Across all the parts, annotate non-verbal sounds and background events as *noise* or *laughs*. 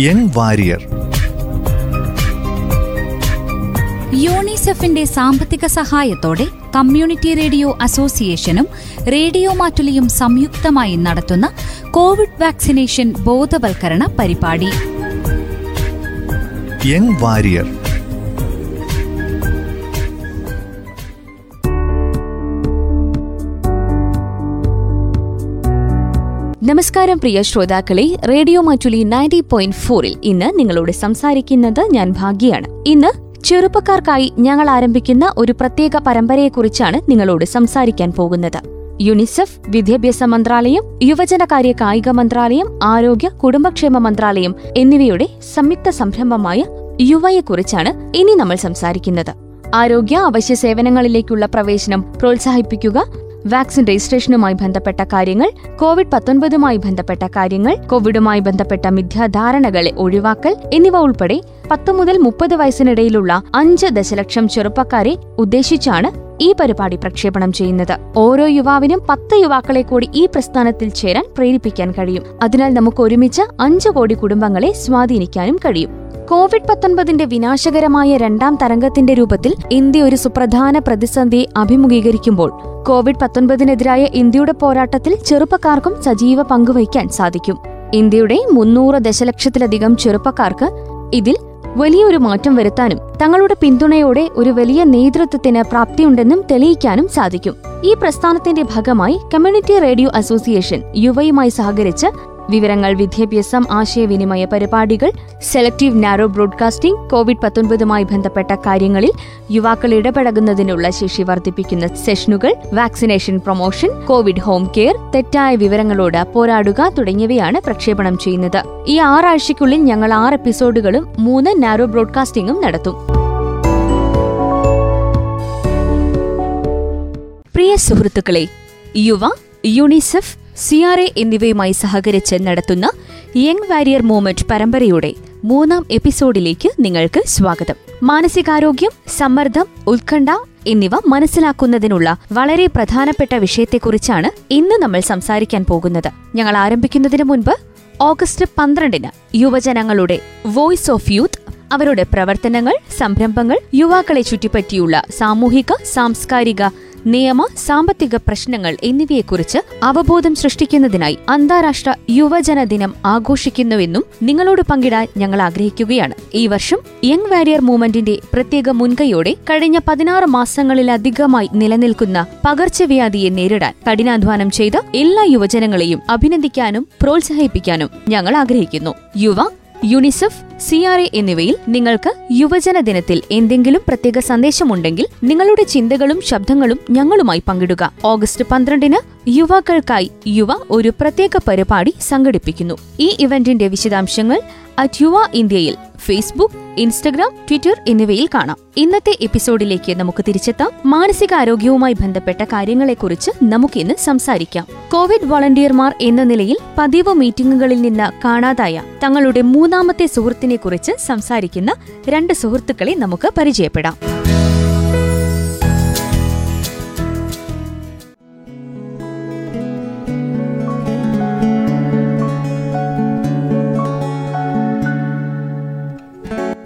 Young Warrier. യൂണിസെഫിന്റെ സാമ്പത്തിക സഹായത്തോടെ കമ്മ്യൂണിറ്റി റേഡിയോ അസോസിയേഷനും റേഡിയോ മാറ്റുലിയും സംയുക്തമായി നടത്തുന്ന കോവിഡ് വാക്സിനേഷൻ ബോധവൽക്കരണ പരിപാടി. Young warrior. നമസ്കാരം പ്രിയ ശ്രോതാക്കളെ റേഡിയോ മാറ്റുലി നയന്റി പോയിന്റ് ഫോറിൽ ഇന്ന് നിങ്ങളോട് സംസാരിക്കുന്നത് ഞാൻ ഭാഗ്യയാണ്. ഇന്ന് ചെറുപ്പക്കാർക്കായി ഞങ്ങൾ ആരംഭിക്കുന്ന ഒരു പ്രത്യേക പരമ്പരയെക്കുറിച്ചാണ് നിങ്ങളോട് സംസാരിക്കാൻ പോകുന്നത്. യുനിസെഫ് വിദ്യാഭ്യാസ മന്ത്രാലയം യുവജനകാര്യ കായിക മന്ത്രാലയം ആരോഗ്യ കുടുംബക്ഷേമ മന്ത്രാലയം എന്നിവയുടെ സംയുക്ത സംരംഭമായ യുവയെക്കുറിച്ചാണ് ഇനി നമ്മൾ സംസാരിക്കുന്നത്. ആരോഗ്യ അവശ്യ സേവനങ്ങളിലേക്കുള്ള പ്രവേശനം പ്രോത്സാഹിപ്പിക്കുക വാക്സിൻ രജിസ്ട്രേഷനുമായി ബന്ധപ്പെട്ട കാര്യങ്ങൾ കോവിഡ് പത്തൊൻപതുമായി ബന്ധപ്പെട്ട കാര്യങ്ങൾ കോവിഡുമായി ബന്ധപ്പെട്ട മിഥ്യാധാരണകളെ ഒഴിവാക്കൽ എന്നിവ ഉൾപ്പെടെ പത്ത് മുതൽ മുപ്പത് വയസ്സിനിടയിലുള്ള അഞ്ച് ദശലക്ഷം ചെറുപ്പക്കാരെ ഉദ്ദേശിച്ചാണ് ഈ പരിപാടി പ്രക്ഷേപണം ചെയ്യുന്നത്. ഓരോ യുവാവിനും പത്ത് യുവാക്കളെ കൂടി ഈ പ്രസ്ഥാനത്തിൽ ചേരാൻ പ്രേരിപ്പിക്കാൻ കഴിയും. അതിനാൽ നമുക്ക് ഒരുമിച്ച് അഞ്ചു കോടി കുടുംബങ്ങളെ സ്വാധീനിക്കാനും കഴിയും. കോവിഡ് പത്തൊൻപതിന്റെ വിനാശകരമായ രണ്ടാം തരംഗത്തിന്റെ രൂപത്തിൽ ഇന്ത്യ ഒരു സുപ്രധാന പ്രതിസന്ധിയെ അഭിമുഖീകരിക്കുമ്പോൾ കോവിഡ് പത്തൊൻപതിനെതിരായ ഇന്ത്യയുടെ പോരാട്ടത്തിൽ ചെറുപ്പക്കാർക്കും സജീവ പങ്കുവയ്ക്കാൻ സാധിക്കും. ഇന്ത്യയുടെ മുന്നൂറ് ദശലക്ഷത്തിലധികം ചെറുപ്പക്കാർക്ക് ഇതിൽ വലിയൊരു മാറ്റം വരുത്താനും തങ്ങളുടെ പിന്തുണയോടെ ഒരു വലിയ നേതൃത്വത്തിന് പ്രാപ്തിയുണ്ടെന്നും തെളിയിക്കാനും സാധിക്കും. ഈ പ്രസ്ഥാനത്തിന്റെ ഭാഗമായി കമ്മ്യൂണിറ്റി റേഡിയോ അസോസിയേഷൻ യുവയുമായി സഹകരിച്ച് വിവരങ്ങൾ വിദ്യാഭ്യാസം ആശയവിനിമയ പരിപാടികൾ സെലക്ടീവ് നാരോ ബ്രോഡ്കാസ്റ്റിംഗ് കോവിഡ് പത്തൊൻപതുമായി ബന്ധപ്പെട്ട കാര്യങ്ങളിൽ യുവാക്കൾ ഇടപഴകുന്നതിനുള്ള ശേഷി വർദ്ധിപ്പിക്കുന്ന സെഷനുകൾ vaccination promotion covid home care തെറ്റായ വിവരങ്ങളോട് പോരാടുക തുടങ്ങിയവയാണ് പ്രക്ഷേപണം ചെയ്യുന്നത്. ഈ ആറാഴ്ചയ്ക്കുള്ളിൽ ഞങ്ങൾ ആറ് എപ്പിസോഡുകളും മൂന്ന് നാരോ ബ്രോഡ്കാസ്റ്റിംഗും നടത്തും. പ്രിയ സുഹൃത്തുക്കളെ യുവ യൂണിസെഫ് സി ആർ എ എന്നിവയുമായി സഹകരിച്ച് നടത്തുന്ന യങ് വാരിയർ മൂവ്മെന്റ് പരമ്പരയുടെ മൂന്നാം എപ്പിസോഡിലേക്ക് നിങ്ങൾക്ക് സ്വാഗതം. മാനസികാരോഗ്യം സമ്മർദ്ദം ഉത്കണ്ഠ എന്നിവ മനസ്സിലാക്കുന്നതിനുള്ള വളരെ പ്രധാനപ്പെട്ട വിഷയത്തെക്കുറിച്ചാണ് ഇന്ന് നമ്മൾ സംസാരിക്കാൻ പോകുന്നത്. ഞങ്ങൾ ആരംഭിക്കുന്നതിന് മുൻപ് ഓഗസ്റ്റ് പന്ത്രണ്ടിന് യുവജനങ്ങളുടെ വോയിസ് ഓഫ് യൂത്ത് അവരുടെ പ്രവർത്തനങ്ങൾ സംരംഭങ്ങൾ യുവാക്കളെ ചുറ്റിപ്പറ്റിയുള്ള സാമൂഹിക സാംസ്കാരിക നിയമ സാമ്പത്തിക പ്രശ്നങ്ങൾ എന്നിവയെക്കുറിച്ച് അവബോധം സൃഷ്ടിക്കുന്നതിനായി അന്താരാഷ്ട്ര യുവജന ദിനം ആഘോഷിക്കുന്നുവെന്നും നിങ്ങളോട് പങ്കിടാൻ ഞങ്ങൾ ആഗ്രഹിക്കുകയാണ്. ഈ വർഷം യങ് വാരിയർ മൂവ്മെന്റിന്റെ പ്രത്യേക മുൻകൈയോടെ കഴിഞ്ഞ പതിനാറ് മാസങ്ങളിലധികമായി നിലനിൽക്കുന്ന പകർച്ചവ്യാധിയെ നേരിടാൻ കഠിനാധ്വാനം ചെയ്ത എല്ലാ യുവജനങ്ങളെയും അഭിനന്ദിക്കാനും പ്രോത്സാഹിപ്പിക്കാനും ഞങ്ങൾ ആഗ്രഹിക്കുന്നു. യുവ യുണിസെഫ് സി ആർ എ എന്നിവയിൽ നിങ്ങൾക്ക് യുവജന ദിനത്തിൽ എന്തെങ്കിലും പ്രത്യേക സന്ദേശമുണ്ടെങ്കിൽ നിങ്ങളുടെ ചിന്തകളും ശബ്ദങ്ങളും ഞങ്ങളുമായി പങ്കിടുക. ഓഗസ്റ്റ് പന്ത്രണ്ടിന് യുവാക്കൾക്കായി യുവ ഒരു പ്രത്യേക പരിപാടി സംഘടിപ്പിക്കുന്നു. ഈ ഇവന്റിന്റെ വിശദാംശങ്ങൾ അറ്റ് യുവ ഇന്ത്യയിൽ ഫേസ്ബുക്ക് ഇൻസ്റ്റഗ്രാം ട്വിറ്റർ എന്നിവയിൽ കാണാം. ഇന്നത്തെ എപ്പിസോഡിലേക്ക് നമുക്ക് തിരിച്ചെത്താം. മാനസികാരോഗ്യവുമായി ബന്ധപ്പെട്ട കാര്യങ്ങളെക്കുറിച്ച് നമുക്കിന്ന് സംസാരിക്കാം. കോവിഡ് വളണ്ടിയർമാർ എന്ന നിലയിൽ പതിവ് മീറ്റിംഗുകളിൽ നിന്ന് കാണാതായ തങ്ങളുടെ മൂന്നാമത്തെ സുഹൃത്തിനെക്കുറിച്ച് സംസാരിക്കുന്ന രണ്ട് സുഹൃത്തുക്കളെ നമുക്ക് പരിചയപ്പെടാം.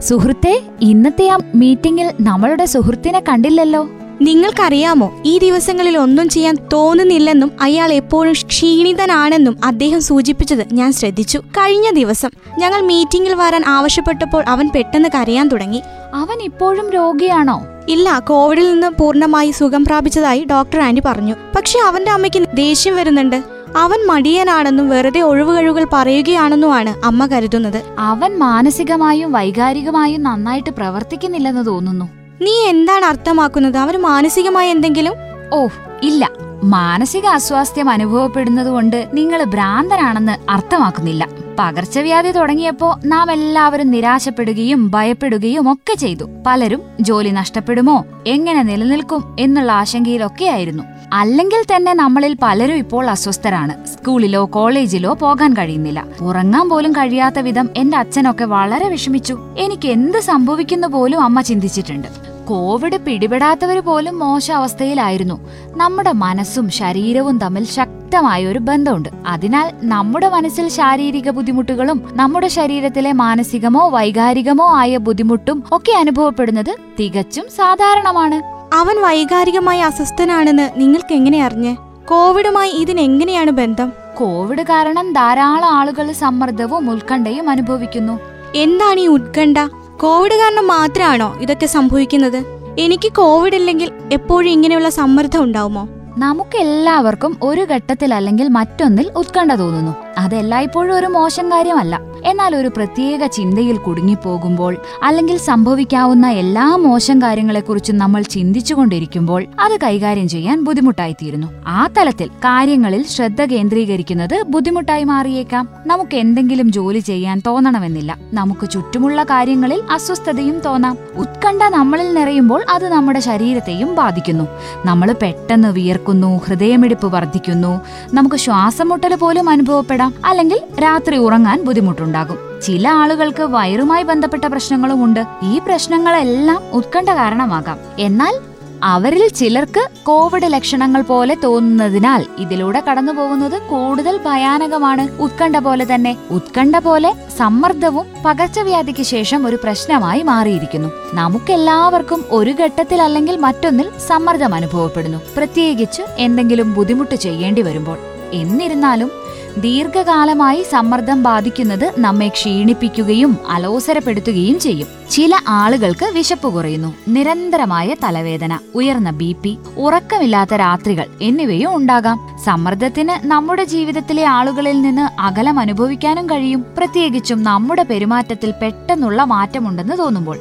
സുഹൃത്തെ ഇന്നത്തെ ആ മീറ്റിംഗിൽ നമ്മളുടെ സുഹൃത്തിനെ കണ്ടില്ലല്ലോ. നിങ്ങൾക്കറിയാമോ ഈ ദിവസങ്ങളിൽ ഒന്നും ചെയ്യാൻ തോന്നുന്നില്ലെന്നും അയാൾ എപ്പോഴും ക്ഷീണിതനാണെന്നും അദ്ദേഹം സൂചിപ്പിച്ചത് ഞാൻ ശ്രദ്ധിച്ചു. കഴിഞ്ഞ ദിവസം ഞങ്ങൾ മീറ്റിംഗിൽ വരാൻ ആവശ്യപ്പെട്ടപ്പോൾ അവൻ പെട്ടെന്ന് കരയാൻ തുടങ്ങി. അവൻ ഇപ്പോഴും രോഗിയാണോ? ഇല്ല കോവിഡിൽ നിന്ന് പൂർണമായി സുഖം പ്രാപിച്ചതായി ഡോക്ടർ ആന്റി പറഞ്ഞു. പക്ഷെ അവന്റെ അമ്മയ്ക്ക് ദേഷ്യം വരുന്നുണ്ട്. അവൻ മടിയനാണെന്നും വെറുതെ ഒഴിവുകഴിവുകൾ പറയുകയാണെന്നുമാണ് അമ്മ കരുതുന്നത്. അവൻ മാനസികമായും വൈകാരികമായും നന്നായിട്ട് പ്രവർത്തിക്കുന്നില്ലെന്ന് തോന്നുന്നു. നീ എന്താണ് അർത്ഥമാക്കുന്നത്? അവന് മാനസികമായി എന്തെങ്കിലും? ഓ ഇല്ല. മാനസിക അസ്വാസ്ഥ്യം അനുഭവപ്പെടുന്നതുകൊണ്ട് നിങ്ങൾ ഭ്രാന്തനാണെന്ന് അർത്ഥമാക്കുന്നില്ല. പകർച്ചവ്യാധി തുടങ്ങിയപ്പോ നാം എല്ലാവരും നിരാശപ്പെടുകയും ഭയപ്പെടുകയും ഒക്കെ ചെയ്തു. പലരും ജോലി നഷ്ടപ്പെടുമോ എങ്ങനെ നിലനിൽക്കും എന്നുള്ള ആശങ്കയിലൊക്കെയായിരുന്നു. അല്ലെങ്കിൽ തന്നെ നമ്മളിൽ പലരും ഇപ്പോൾ അസ്വസ്ഥരാണ്. സ്കൂളിലോ കോളേജിലോ പോകാൻ കഴിയുന്നില്ല. ഉറങ്ങാൻ പോലും കഴിയാത്ത വിധം എന്റെ അച്ഛനൊക്കെ വളരെ വിഷമിച്ചു. എനിക്ക് എന്ത് സംഭവിക്കുന്നു പോലും അമ്മ ചിന്തിച്ചിട്ടുണ്ട്. കോവിഡ് പിടിപെടാത്തവർ പോലും മോശ അവസ്ഥയിലായിരുന്നു. നമ്മുടെ മനസ്സും ശരീരവും തമ്മിൽ ശക്തമായ ഒരു ബന്ധമുണ്ട്. അതിനാൽ നമ്മുടെ മനസ്സിൽ ശാരീരിക ബുദ്ധിമുട്ടുകളും നമ്മുടെ ശരീരത്തിലെ മാനസികമോ വൈകാരികമോ ആയ ബുദ്ധിമുട്ടും ഒക്കെ അനുഭവപ്പെടുന്നത് തികച്ചും സാധാരണമാണ്. അവൻ വൈകാരികമായി അസ്വസ്ഥനാണെന്ന് നിങ്ങൾക്ക് എങ്ങനെ അറിഞ്ഞ്? കോവിഡുമായി ഇതിനെങ്ങനെയാണ് ബന്ധം? കോവിഡ് കാരണം ധാരാളം ആളുകൾ സമ്മർദ്ദവും ഉത്കണ്ഠയും അനുഭവിക്കുന്നു. എന്താണ് ഈ ഉത്കണ്ഠ? കോവിഡ് കാരണം മാത്രമാണോ ഇതൊക്കെ സംഭവിക്കുന്നത്? എനിക്ക് കോവിഡ് ഇല്ലെങ്കിൽ എപ്പോഴും ഇങ്ങനെയുള്ള സമ്മർദ്ദം ഉണ്ടാവുമോ? നമുക്ക് എല്ലാവർക്കും ഒരു ഘട്ടത്തിൽ അല്ലെങ്കിൽ മറ്റൊന്നിൽ ഉത്കണ്ഠ തോന്നുന്നു. അതെല്ലായ്പ്പോഴും ഒരു മോശം കാര്യമല്ല. എന്നാൽ ഒരു പ്രത്യേക ചിന്തയിൽ കുടുങ്ങിപ്പോകുമ്പോൾ അല്ലെങ്കിൽ സംഭവിക്കാവുന്ന എല്ലാ മോശം കാര്യങ്ങളെക്കുറിച്ചും നമ്മൾ ചിന്തിച്ചുകൊണ്ടിരിക്കുമ്പോൾ അത് കൈകാര്യം ചെയ്യാൻ ബുദ്ധിമുട്ടായിത്തീരുന്നു. ആ തലത്തിൽ കാര്യങ്ങളിൽ ശ്രദ്ധ കേന്ദ്രീകരിക്കുന്നത് ബുദ്ധിമുട്ടായി മാറിയേക്കാം. നമുക്ക് എന്തെങ്കിലും ജോലി ചെയ്യാൻ തോന്നണമെന്നില്ല. നമുക്ക് ചുറ്റുമുള്ള കാര്യങ്ങളിൽ അസ്വസ്ഥതയും തോന്നാം. ഉത്കണ്ഠ നമ്മളിൽ നിറയുമ്പോൾ അത് നമ്മുടെ ശരീരത്തെയും ബാധിക്കുന്നു. നമ്മൾ പെട്ടെന്ന് വിയർക്കുന്നു ഹൃദയമിടിപ്പ് വർദ്ധിക്കുന്നു. നമുക്ക് ശ്വാസം മുട്ടൽ പോലും അനുഭവപ്പെടാം. അല്ലെങ്കിൽ രാത്രി ഉറങ്ങാൻ ബുദ്ധിമുട്ടുണ്ടാകും. ചില ആളുകൾക്ക് വയറുമായി ബന്ധപ്പെട്ട പ്രശ്നങ്ങളുമുണ്ട് ഈ പ്രശ്നങ്ങളെല്ലാം ഉത്കണ്ഠ കാരണമാകാം. എന്നാൽ അവരിൽ ചിലർക്ക് കോവിഡ് ലക്ഷണങ്ങൾ പോലെ തോന്നുന്നതിനാൽ ഇതിലൂടെ കടന്നുപോകുന്നത് കൂടുതൽ ഭയാനകമാണ്. ഉത്കണ്ഠ പോലെ തന്നെ. ഉത്കണ്ഠ പോലെ സമ്മർദ്ദവും പകർച്ചവ്യാധിക്ക് ശേഷം ഒരു പ്രശ്നമായി മാറിയിരിക്കുന്നു. നമുക്കെല്ലാവർക്കും ഒരു ഘട്ടത്തിൽ അല്ലെങ്കിൽ മറ്റൊന്നിൽ സമ്മർദ്ദം അനുഭവപ്പെടുന്നു. പ്രത്യേകിച്ച് എന്തെങ്കിലും ബുദ്ധിമുട്ട് ചെയ്യേണ്ടി വരുമ്പോൾ. എന്നിരുന്നാലും ദീർഘകാലമായി സമ്മർദ്ദം ബാധിക്കുന്നത് നമ്മെ ക്ഷീണിപ്പിക്കുകയും അലോസരപ്പെടുത്തുകയും ചെയ്യും. ചില ആളുകൾക്ക് വിശപ്പ് കുറയുന്നു. നിരന്തരമായ തലവേദന ഉയർന്ന ബി പി ഉറക്കമില്ലാത്ത രാത്രികൾ എന്നിവയും ഉണ്ടാകാം. സമ്മർദ്ദത്തിന് നമ്മുടെ ജീവിതത്തിലെ ആളുകളിൽ നിന്ന് അകലം അനുഭവിക്കാനും കഴിയും. പ്രത്യേകിച്ചും നമ്മുടെ പെരുമാറ്റത്തിൽ പെട്ടെന്നുള്ള മാറ്റമുണ്ടെന്ന് തോന്നുമ്പോൾ.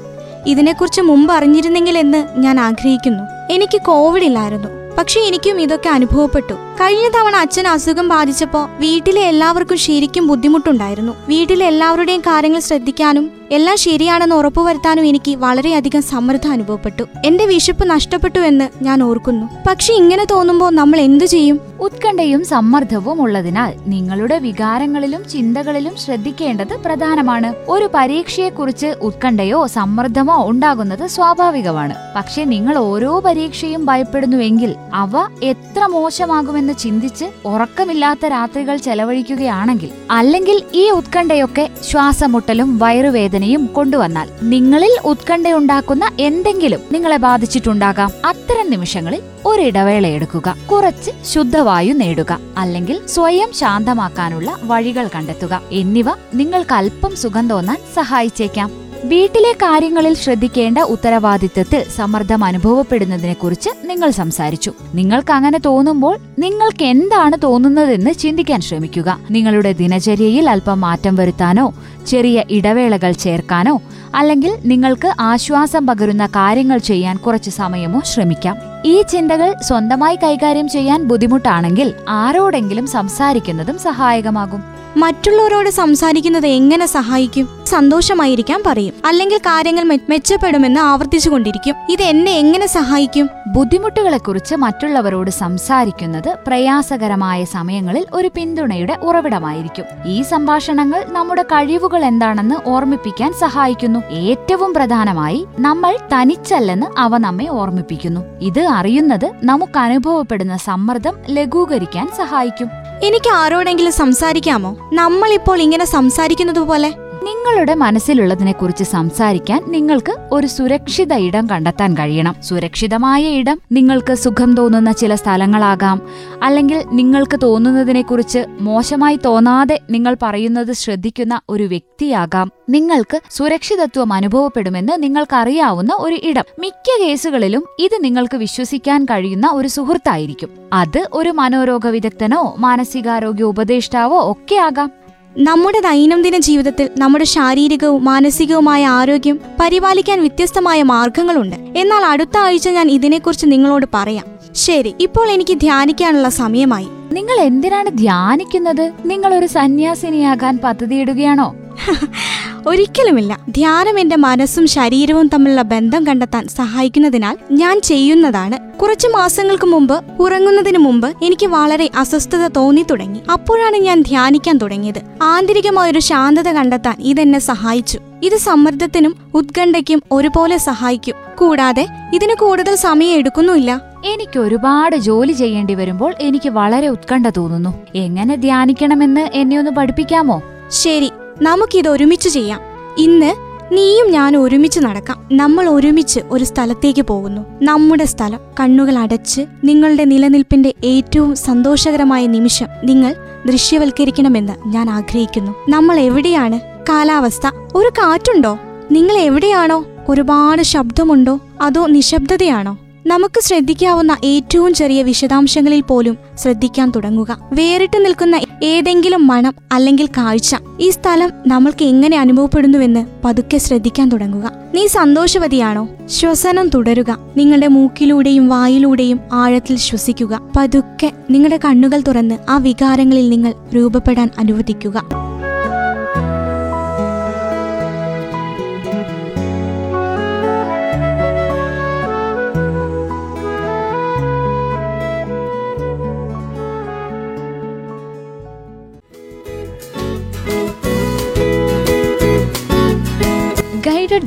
ഇതിനെക്കുറിച്ച് മുമ്പ് അറിഞ്ഞിരുന്നെങ്കിൽ എന്ന് ഞാൻ ആഗ്രഹിക്കുന്നു. എനിക്ക് കോവിഡ് ഇല്ലായിരുന്നു. പക്ഷെ എനിക്കും ഇതൊക്കെ അനുഭവപ്പെട്ടു. കഴിഞ്ഞ തവണ അച്ഛൻ അസുഖം ബാധിച്ചപ്പോ വീട്ടിലെ എല്ലാവർക്കും ശരിക്കും ബുദ്ധിമുട്ടുണ്ടായിരുന്നു. വീട്ടിലെ എല്ലാവരുടെയും കാര്യങ്ങൾ ശ്രദ്ധിക്കാനും എല്ലാം ശരിയാണെന്ന് ഉറപ്പുവരുത്താനും എനിക്ക് വളരെയധികം സമ്മർദ്ദം അനുഭവപ്പെട്ടു. എന്റെ വിശപ്പ് നഷ്ടപ്പെട്ടു എന്ന് ഞാൻ ഓർക്കുന്നു. പക്ഷെ ഇങ്ങനെ തോന്നുമ്പോൾ നമ്മൾ എന്തു ചെയ്യും? ഉത്കണ്ഠയും സമ്മർദ്ദവും ഉള്ളതിനാൽ നിങ്ങളുടെ വികാരങ്ങളിലും ചിന്തകളിലും ശ്രദ്ധിക്കേണ്ടത് പ്രധാനമാണ്. ഒരു പരീക്ഷയെക്കുറിച്ച് ഉത്കണ്ഠയോ സമ്മർദ്ദമോ ഉണ്ടാകുന്നത് സ്വാഭാവികമാണ്. പക്ഷെ നിങ്ങൾ ഓരോ പരീക്ഷയും ഭയപ്പെടുന്നുവെങ്കിൽ അവ എത്ര മോശമാകുമെന്ന് ചിന്തിച്ച് ഉറക്കമില്ലാത്ത രാത്രികൾ ചെലവഴിക്കുകയാണെങ്കിൽ അല്ലെങ്കിൽ ഈ ഉത്കണ്ഠയൊക്കെ ശ്വാസമുട്ടലും വയറുവേദനയും കൊണ്ടുവന്നാൽ നിങ്ങളിൽ ഉത്കണ്ഠയുണ്ടാക്കുന്ന എന്തെങ്കിലും നിങ്ങളെ ബാധിച്ചിട്ടുണ്ടാകാം. അത്തരം നിമിഷങ്ങളിൽ ഒരിടവേള എടുക്കുക. കുറച്ച് ശുദ്ധവായു നേടുക. അല്ലെങ്കിൽ സ്വയം ശാന്തമാക്കാനുള്ള വഴികൾ കണ്ടെത്തുക. എന്നിവ നിങ്ങൾക്ക് അല്പം സുഖം തോന്നാൻ സഹായിച്ചേക്കാം. വീട്ടിലെ കാര്യങ്ങളിൽ ശ്രദ്ധിക്കേണ്ട ഉത്തരവാദിത്തത്തിൽ സമ്മർദ്ദം അനുഭവപ്പെടുന്നതിനെക്കുറിച്ച് നിങ്ങൾ സംസാരിച്ചു. നിങ്ങൾക്ക് അങ്ങനെ തോന്നുമ്പോൾ നിങ്ങൾക്ക് എന്താണ് തോന്നുന്നതെന്ന് ചിന്തിക്കാൻ ശ്രമിക്കുക. നിങ്ങളുടെ ദിനചര്യയിൽ അല്പം മാറ്റം വരുത്താനോ ചെറിയ ഇടവേളകൾ ചേർക്കാനോ അല്ലെങ്കിൽ നിങ്ങൾക്ക് ആശ്വാസം പകരുന്ന കാര്യങ്ങൾ ചെയ്യാൻ കുറച്ച് സമയമോ ശ്രമിക്കാം. ഈ ചിന്തകൾ സ്വന്തമായി കൈകാര്യം ചെയ്യാൻ ബുദ്ധിമുട്ടാണെങ്കിൽ ആരോടെങ്കിലും സംസാരിക്കുന്നതും സഹായകമാകും. മറ്റുള്ളവരോട് സംസാരിക്കുന്നത് എങ്ങനെ സഹായിക്കും? സന്തോഷമായിരിക്കാൻ പറയും. അല്ലെങ്കിൽ കാര്യങ്ങൾ മെച്ചപ്പെടുമെന്ന് മെച്ചപ്പെടുമെന്ന് ആവർത്തിച്ചുകൊണ്ടിരിക്കും. ഇത് എന്നെ എങ്ങനെ സഹായിക്കും? ബുദ്ധിമുട്ടുകളെക്കുറിച്ച് മറ്റുള്ളവരോട് സംസാരിക്കുന്നത് പ്രയാസകരമായ സമയങ്ങളിൽ ഒരു പിന്തുണയുടെ ഉറവിടമായിരിക്കും. ഈ സംഭാഷണങ്ങൾ നമ്മുടെ കഴിവുകൾ എന്താണെന്ന് ഓർമ്മിപ്പിക്കാൻ സഹായിക്കുന്നു. ഏറ്റവും പ്രധാനമായി നമ്മൾ തനിച്ചല്ലെന്ന് അവ നമ്മെ ഓർമ്മിപ്പിക്കുന്നു. ഇത് അറിയുന്നത് നമുക്ക് അനുഭവപ്പെടുന്ന സമ്മർദ്ദം ലഘൂകരിക്കാൻ സഹായിക്കും. എനിക്ക് ആരോടെങ്കിലും സംസാരിക്കാമോ? നമ്മളിപ്പോൾ ഇങ്ങനെ സംസാരിക്കുന്നത് പോലെ നിങ്ങളുടെ മനസ്സിലുള്ളതിനെക്കുറിച്ച് സംസാരിക്കാൻ നിങ്ങൾക്ക് ഒരു സുരക്ഷിത ഇടം കണ്ടെത്താൻ കഴിയണം. സുരക്ഷിതമായ ഇടം നിങ്ങൾക്ക് സുഖം തോന്നുന്ന ചില സ്ഥലങ്ങളാകാം. അല്ലെങ്കിൽ നിങ്ങൾക്ക് തോന്നുന്നതിനെക്കുറിച്ച് മോശമായി തോന്നാതെ നിങ്ങൾ പറയുന്നത് ശ്രദ്ധിക്കുന്ന ഒരു വ്യക്തിയാകാം. നിങ്ങൾക്ക് സുരക്ഷിതത്വം അനുഭവപ്പെടുമെന്ന് നിങ്ങൾക്കറിയാവുന്ന ഒരു ഇടം. മിക്ക കേസുകളിലും ഇത് നിങ്ങൾക്ക് വിശ്വസിക്കാൻ കഴിയുന്ന ഒരു സുഹൃത്തായിരിക്കും. അത് ഒരു മനോരോഗ വിദഗ്ധനോ മാനസികാരോഗ്യ ഉപദേഷ്ടാവോ ഒക്കെ ആകാം. നമ്മുടെ ദൈനംദിന ജീവിതത്തിൽ നമ്മുടെ ശാരീരികവും മാനസികവുമായ ആരോഗ്യം പരിപാലിക്കാൻ വ്യത്യസ്തമായ മാർഗങ്ങളുണ്ട്. എന്നാൽ അടുത്ത ആഴ്ച ഞാൻ ഇതിനെക്കുറിച്ച് നിങ്ങളോട് പറയാം. ശരി ഇപ്പോൾ എനിക്ക് ധ്യാനിക്കാനുള്ള സമയമായി. നിങ്ങൾ എന്തിനാണ് ധ്യാനിക്കുന്നത്? നിങ്ങൾ ഒരു സന്യാസിനിയാകാൻ പദ്ധതിയിടുകയാണോ? *laughs* ഒരിക്കലുമില്ല. ധ്യാനം എന്റെ മനസ്സും ശരീരവും തമ്മിലുള്ള ബന്ധം കണ്ടെത്താൻ സഹായിക്കുന്നതിനാൽ ഞാൻ ചെയ്യുന്നതാണ്. കുറച്ചു മാസങ്ങൾക്ക് മുമ്പ് ഉറങ്ങുന്നതിന് മുമ്പ് എനിക്ക് വളരെ അസ്വസ്ഥത തോന്നി തുടങ്ങി. അപ്പോഴാണ് ഞാൻ ധ്യാനിക്കാൻ തുടങ്ങിയത്. ആന്തരികമായൊരു ശാന്തത കണ്ടെത്താൻ ഇതെന്നെ സഹായിച്ചു. ഇത് സമ്മർദ്ദത്തിനും ഉത്കണ്ഠയ്ക്കും ഒരുപോലെ സഹായിക്കും. കൂടാതെ ഇതിന് കൂടുതൽ സമയം എടുക്കുന്നുമില്ല. എനിക്ക് ഒരുപാട് ജോലി ചെയ്യേണ്ടി വരുമ്പോൾ എനിക്ക് വളരെ ഉത്കണ്ഠ തോന്നുന്നു. എങ്ങനെ ധ്യാനിക്കണമെന്ന് എന്നെ ഒന്ന് പഠിപ്പിക്കാമോ? ശരി നമുക്കിത് ഒരുമിച്ച് ചെയ്യാം. ഇന്ന് നീയും ഞാൻ ഒരുമിച്ച് നടക്കാം. നമ്മൾ ഒരുമിച്ച് ഒരു സ്ഥലത്തേക്ക് പോകുന്നു. നമ്മുടെ സ്ഥലം കണ്ണുകൾ അടച്ച് നിങ്ങളുടെ നിലനിൽപ്പിന്റെ ഏറ്റവും സന്തോഷകരമായ നിമിഷം നിങ്ങൾ ദൃശ്യവൽക്കരിക്കണമെന്ന് ഞാൻ ആഗ്രഹിക്കുന്നു. നമ്മൾ എവിടെയാണ്? കാലാവസ്ഥ. ഒരു കാറ്റുണ്ടോ? നിങ്ങൾ എവിടെയാണോ? ഒരുപാട് ശബ്ദമുണ്ടോ? അതോ നിശബ്ദതയാണോ? നമുക്ക് ശ്രദ്ധിക്കാവുന്ന ഏറ്റവും ചെറിയ വിശദാംശങ്ങളിൽ പോലും ശ്രദ്ധിക്കാൻ തുടങ്ങുക. വേറിട്ട് നിൽക്കുന്ന ഏതെങ്കിലും മണം അല്ലെങ്കിൽ കാഴ്ച ഈ സ്ഥലം നമ്മൾക്ക് എങ്ങനെ അനുഭവപ്പെടുന്നുവെന്ന് പതുക്കെ ശ്രദ്ധിക്കാൻ തുടങ്ങുക. നീ സന്തോഷവതിയാണോ? ശ്വസനം തുടരുക. നിങ്ങളുടെ മൂക്കിലൂടെയും വായിലൂടെയും ആഴത്തിൽ ശ്വസിക്കുക. പതുക്കെ നിങ്ങളുടെ കണ്ണുകൾ തുറന്ന് ആ വികാരങ്ങളിൽ നിങ്ങൾ രൂപപ്പെടാൻ അനുവദിക്കുക.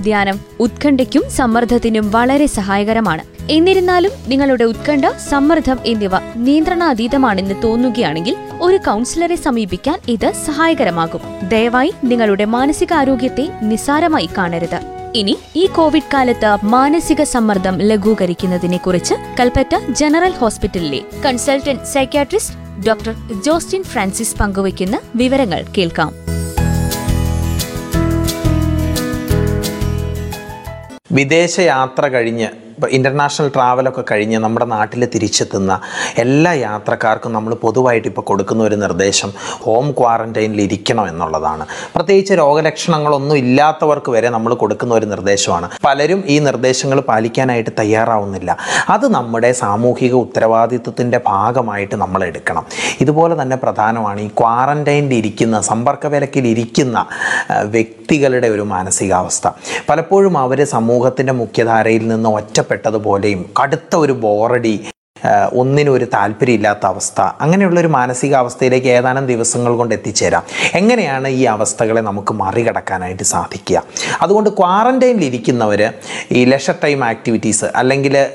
ധ്യാനം ഉത്കണ്ഠയ്ക്കും സമ്മർദ്ദത്തിനും വളരെ സഹായകരമാണ്. എന്നിരുന്നാലും നിങ്ങളുടെ ഉത്കണ്ഠ സമ്മർദ്ദം എന്നിവ നിയന്ത്രണാതീതമാണെന്ന് തോന്നുകയാണെങ്കിൽ ഒരു കൗൺസിലറെ സമീപിക്കാൻ ഇത് സഹായകരമാകും. ദയവായി നിങ്ങളുടെ മാനസികാരോഗ്യത്തെ നിസ്സാരമായി കാണരുത്. ഇനി ഈ കോവിഡ് കാലത്ത് മാനസിക സമ്മർദ്ദം ലഘൂകരിക്കുന്നതിനെ കുറിച്ച് കൽപ്പറ്റ ജനറൽ ഹോസ്പിറ്റലിലെ consultant psychiatrist doctor Jostin Francis പങ്കുവയ്ക്കുന്ന വിവരങ്ങൾ കേൾക്കാം. വിദേശ യാത്ര കഴിഞ്ഞ് ഇന്റർനാഷണൽ ട്രാവലൊക്കെ കഴിഞ്ഞ് നമ്മുടെ നാട്ടിൽ തിരിച്ചെത്തുന്ന എല്ലാ യാത്രക്കാർക്കും നമ്മൾ പൊതുവായിട്ട് ഇപ്പോൾ കൊടുക്കുന്ന ഒരു നിർദ്ദേശം ഹോം ക്വാറന്റൈനിൽ ഇരിക്കണം എന്നുള്ളതാണ്. പ്രത്യേകിച്ച് രോഗലക്ഷണങ്ങളൊന്നും ഇല്ലാത്തവർക്ക് വരെ നമ്മൾ കൊടുക്കുന്ന ഒരു നിർദ്ദേശമാണ്. പലരും ഈ നിർദ്ദേശങ്ങൾ പാലിക്കാനായിട്ട് തയ്യാറാവുന്നില്ല. അത് നമ്മുടെ സാമൂഹിക ഉത്തരവാദിത്വത്തിന്റെ ഭാഗമായിട്ട് നമ്മൾ എടുക്കണം. ഇതുപോലെ തന്നെ പ്രധാനമാണ് ഈ ക്വാറന്റൈനിൽ ഇരിക്കുന്ന സമ്പർക്ക വിലക്കിൽ ഇരിക്കുന്ന വ്യക്തികളുടെ ഒരു മാനസികാവസ്ഥ. പലപ്പോഴും അവർ സമൂഹത്തിന്റെ മുഖ്യധാരയിൽ നിന്ന് ഒറ്റപ്പെട്ടതുപോലെയും കടുത്ത ഒരു ബോറടി ഒന്നിനും ഒരു താല്പര്യമില്ലാത്ത അവസ്ഥ. അങ്ങനെയുള്ളൊരു മാനസികാവസ്ഥയിലേക്ക് ഏതാനും ദിവസങ്ങൾ കൊണ്ട് എത്തിച്ചേരാം. എങ്ങനെയാണ് ഈ അവസ്ഥകളെ നമുക്ക് മറികടക്കാനായിട്ട് സാധിക്കുക? അതുകൊണ്ട് ക്വാറന്റൈനിലിരിക്കുന്നവർ ഈ ലെഷർ ടൈം ആക്ടിവിറ്റീസ് അല്ലെങ്കിൽ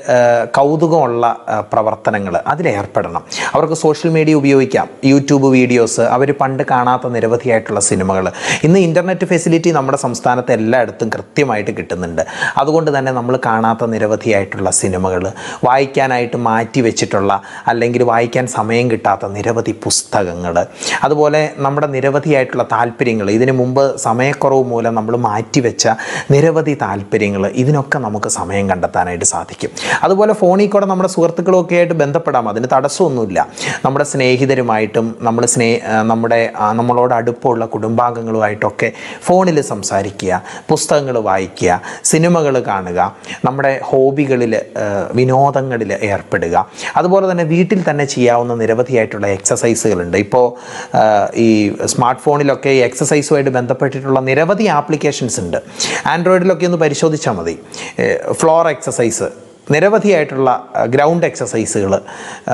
കൗതുകമുള്ള പ്രവർത്തനങ്ങൾ അതിലേർപ്പെടണം. അവർക്ക് സോഷ്യൽ മീഡിയ ഉപയോഗിക്കാം. യൂട്യൂബ് വീഡിയോസ് അവർ പണ്ട് കാണാത്ത നിരവധിയായിട്ടുള്ള സിനിമകൾ ഇന്ന് ഇന്റർനെറ്റ് ഫെസിലിറ്റി നമ്മുടെ സംസ്ഥാനത്ത് എല്ലായിടത്തും കൃത്യമായിട്ട് കിട്ടുന്നുണ്ട്. അതുകൊണ്ട് തന്നെ നമ്മൾ കാണാത്ത നിരവധിയായിട്ടുള്ള സിനിമകൾ വായിക്കാനായിട്ട് മാറ്റി വെച്ചിട്ടുള്ള അല്ലെങ്കിൽ വായിക്കാൻ സമയം കിട്ടാത്ത നിരവധി പുസ്തകങ്ങൾ. അതുപോലെ നമ്മുടെ നിരവധിയായിട്ടുള്ള താല്പര്യങ്ങൾ ഇതിനു മുമ്പ് സമയക്കുറവ് മൂലം നമ്മൾ മാറ്റിവെച്ച നിരവധി താല്പര്യങ്ങൾ ഇതിനൊക്കെ നമുക്ക് സമയം കണ്ടെത്താനായിട്ട് സാധിക്കും. അതുപോലെ ഫോണിൽ കൂടെ നമ്മുടെ സുഹൃത്തുക്കളൊക്കെ ആയിട്ട് ബന്ധപ്പെടാം അതിന് തടസ്സമൊന്നുമില്ല. നമ്മുടെ സ്നേഹിതരുമായിട്ടും നമ്മൾ സ്നേ നമ്മുടെ നമ്മളോട് അടുപ്പമുള്ള കുടുംബാംഗങ്ങളുമായിട്ടൊക്കെ ഫോണിൽ സംസാരിക്കുക പുസ്തകങ്ങൾ വായിക്കുക സിനിമകൾ കാണുക നമ്മുടെ ഹോബികളിൽ വിനോദങ്ങളിൽ ഏർപ്പെടുക. അതുപോലെ തന്നെ വീട്ടിൽ തന്നെ ചെയ്യാവുന്ന നിരവധിയായിട്ടുള്ള എക്സസൈസുകളുണ്ട് ഇപ്പോൾ ഈ സ്മാർട്ട് ഫോണിലൊക്കെ ഈ എക്സസൈസുമായിട്ട് ബന്ധപ്പെട്ടിട്ടുള്ള നിരവധി ആപ്ലിക്കേഷൻസ് ഉണ്ട്. ആൻഡ്രോയിഡിലൊക്കെ ഒന്ന് പരിശോധിച്ചാൽ മതി. ഫ്ലോർ എക്സസൈസ് നിരവധിയായിട്ടുള്ള ഗ്രൗണ്ട് എക്സസൈസുകൾ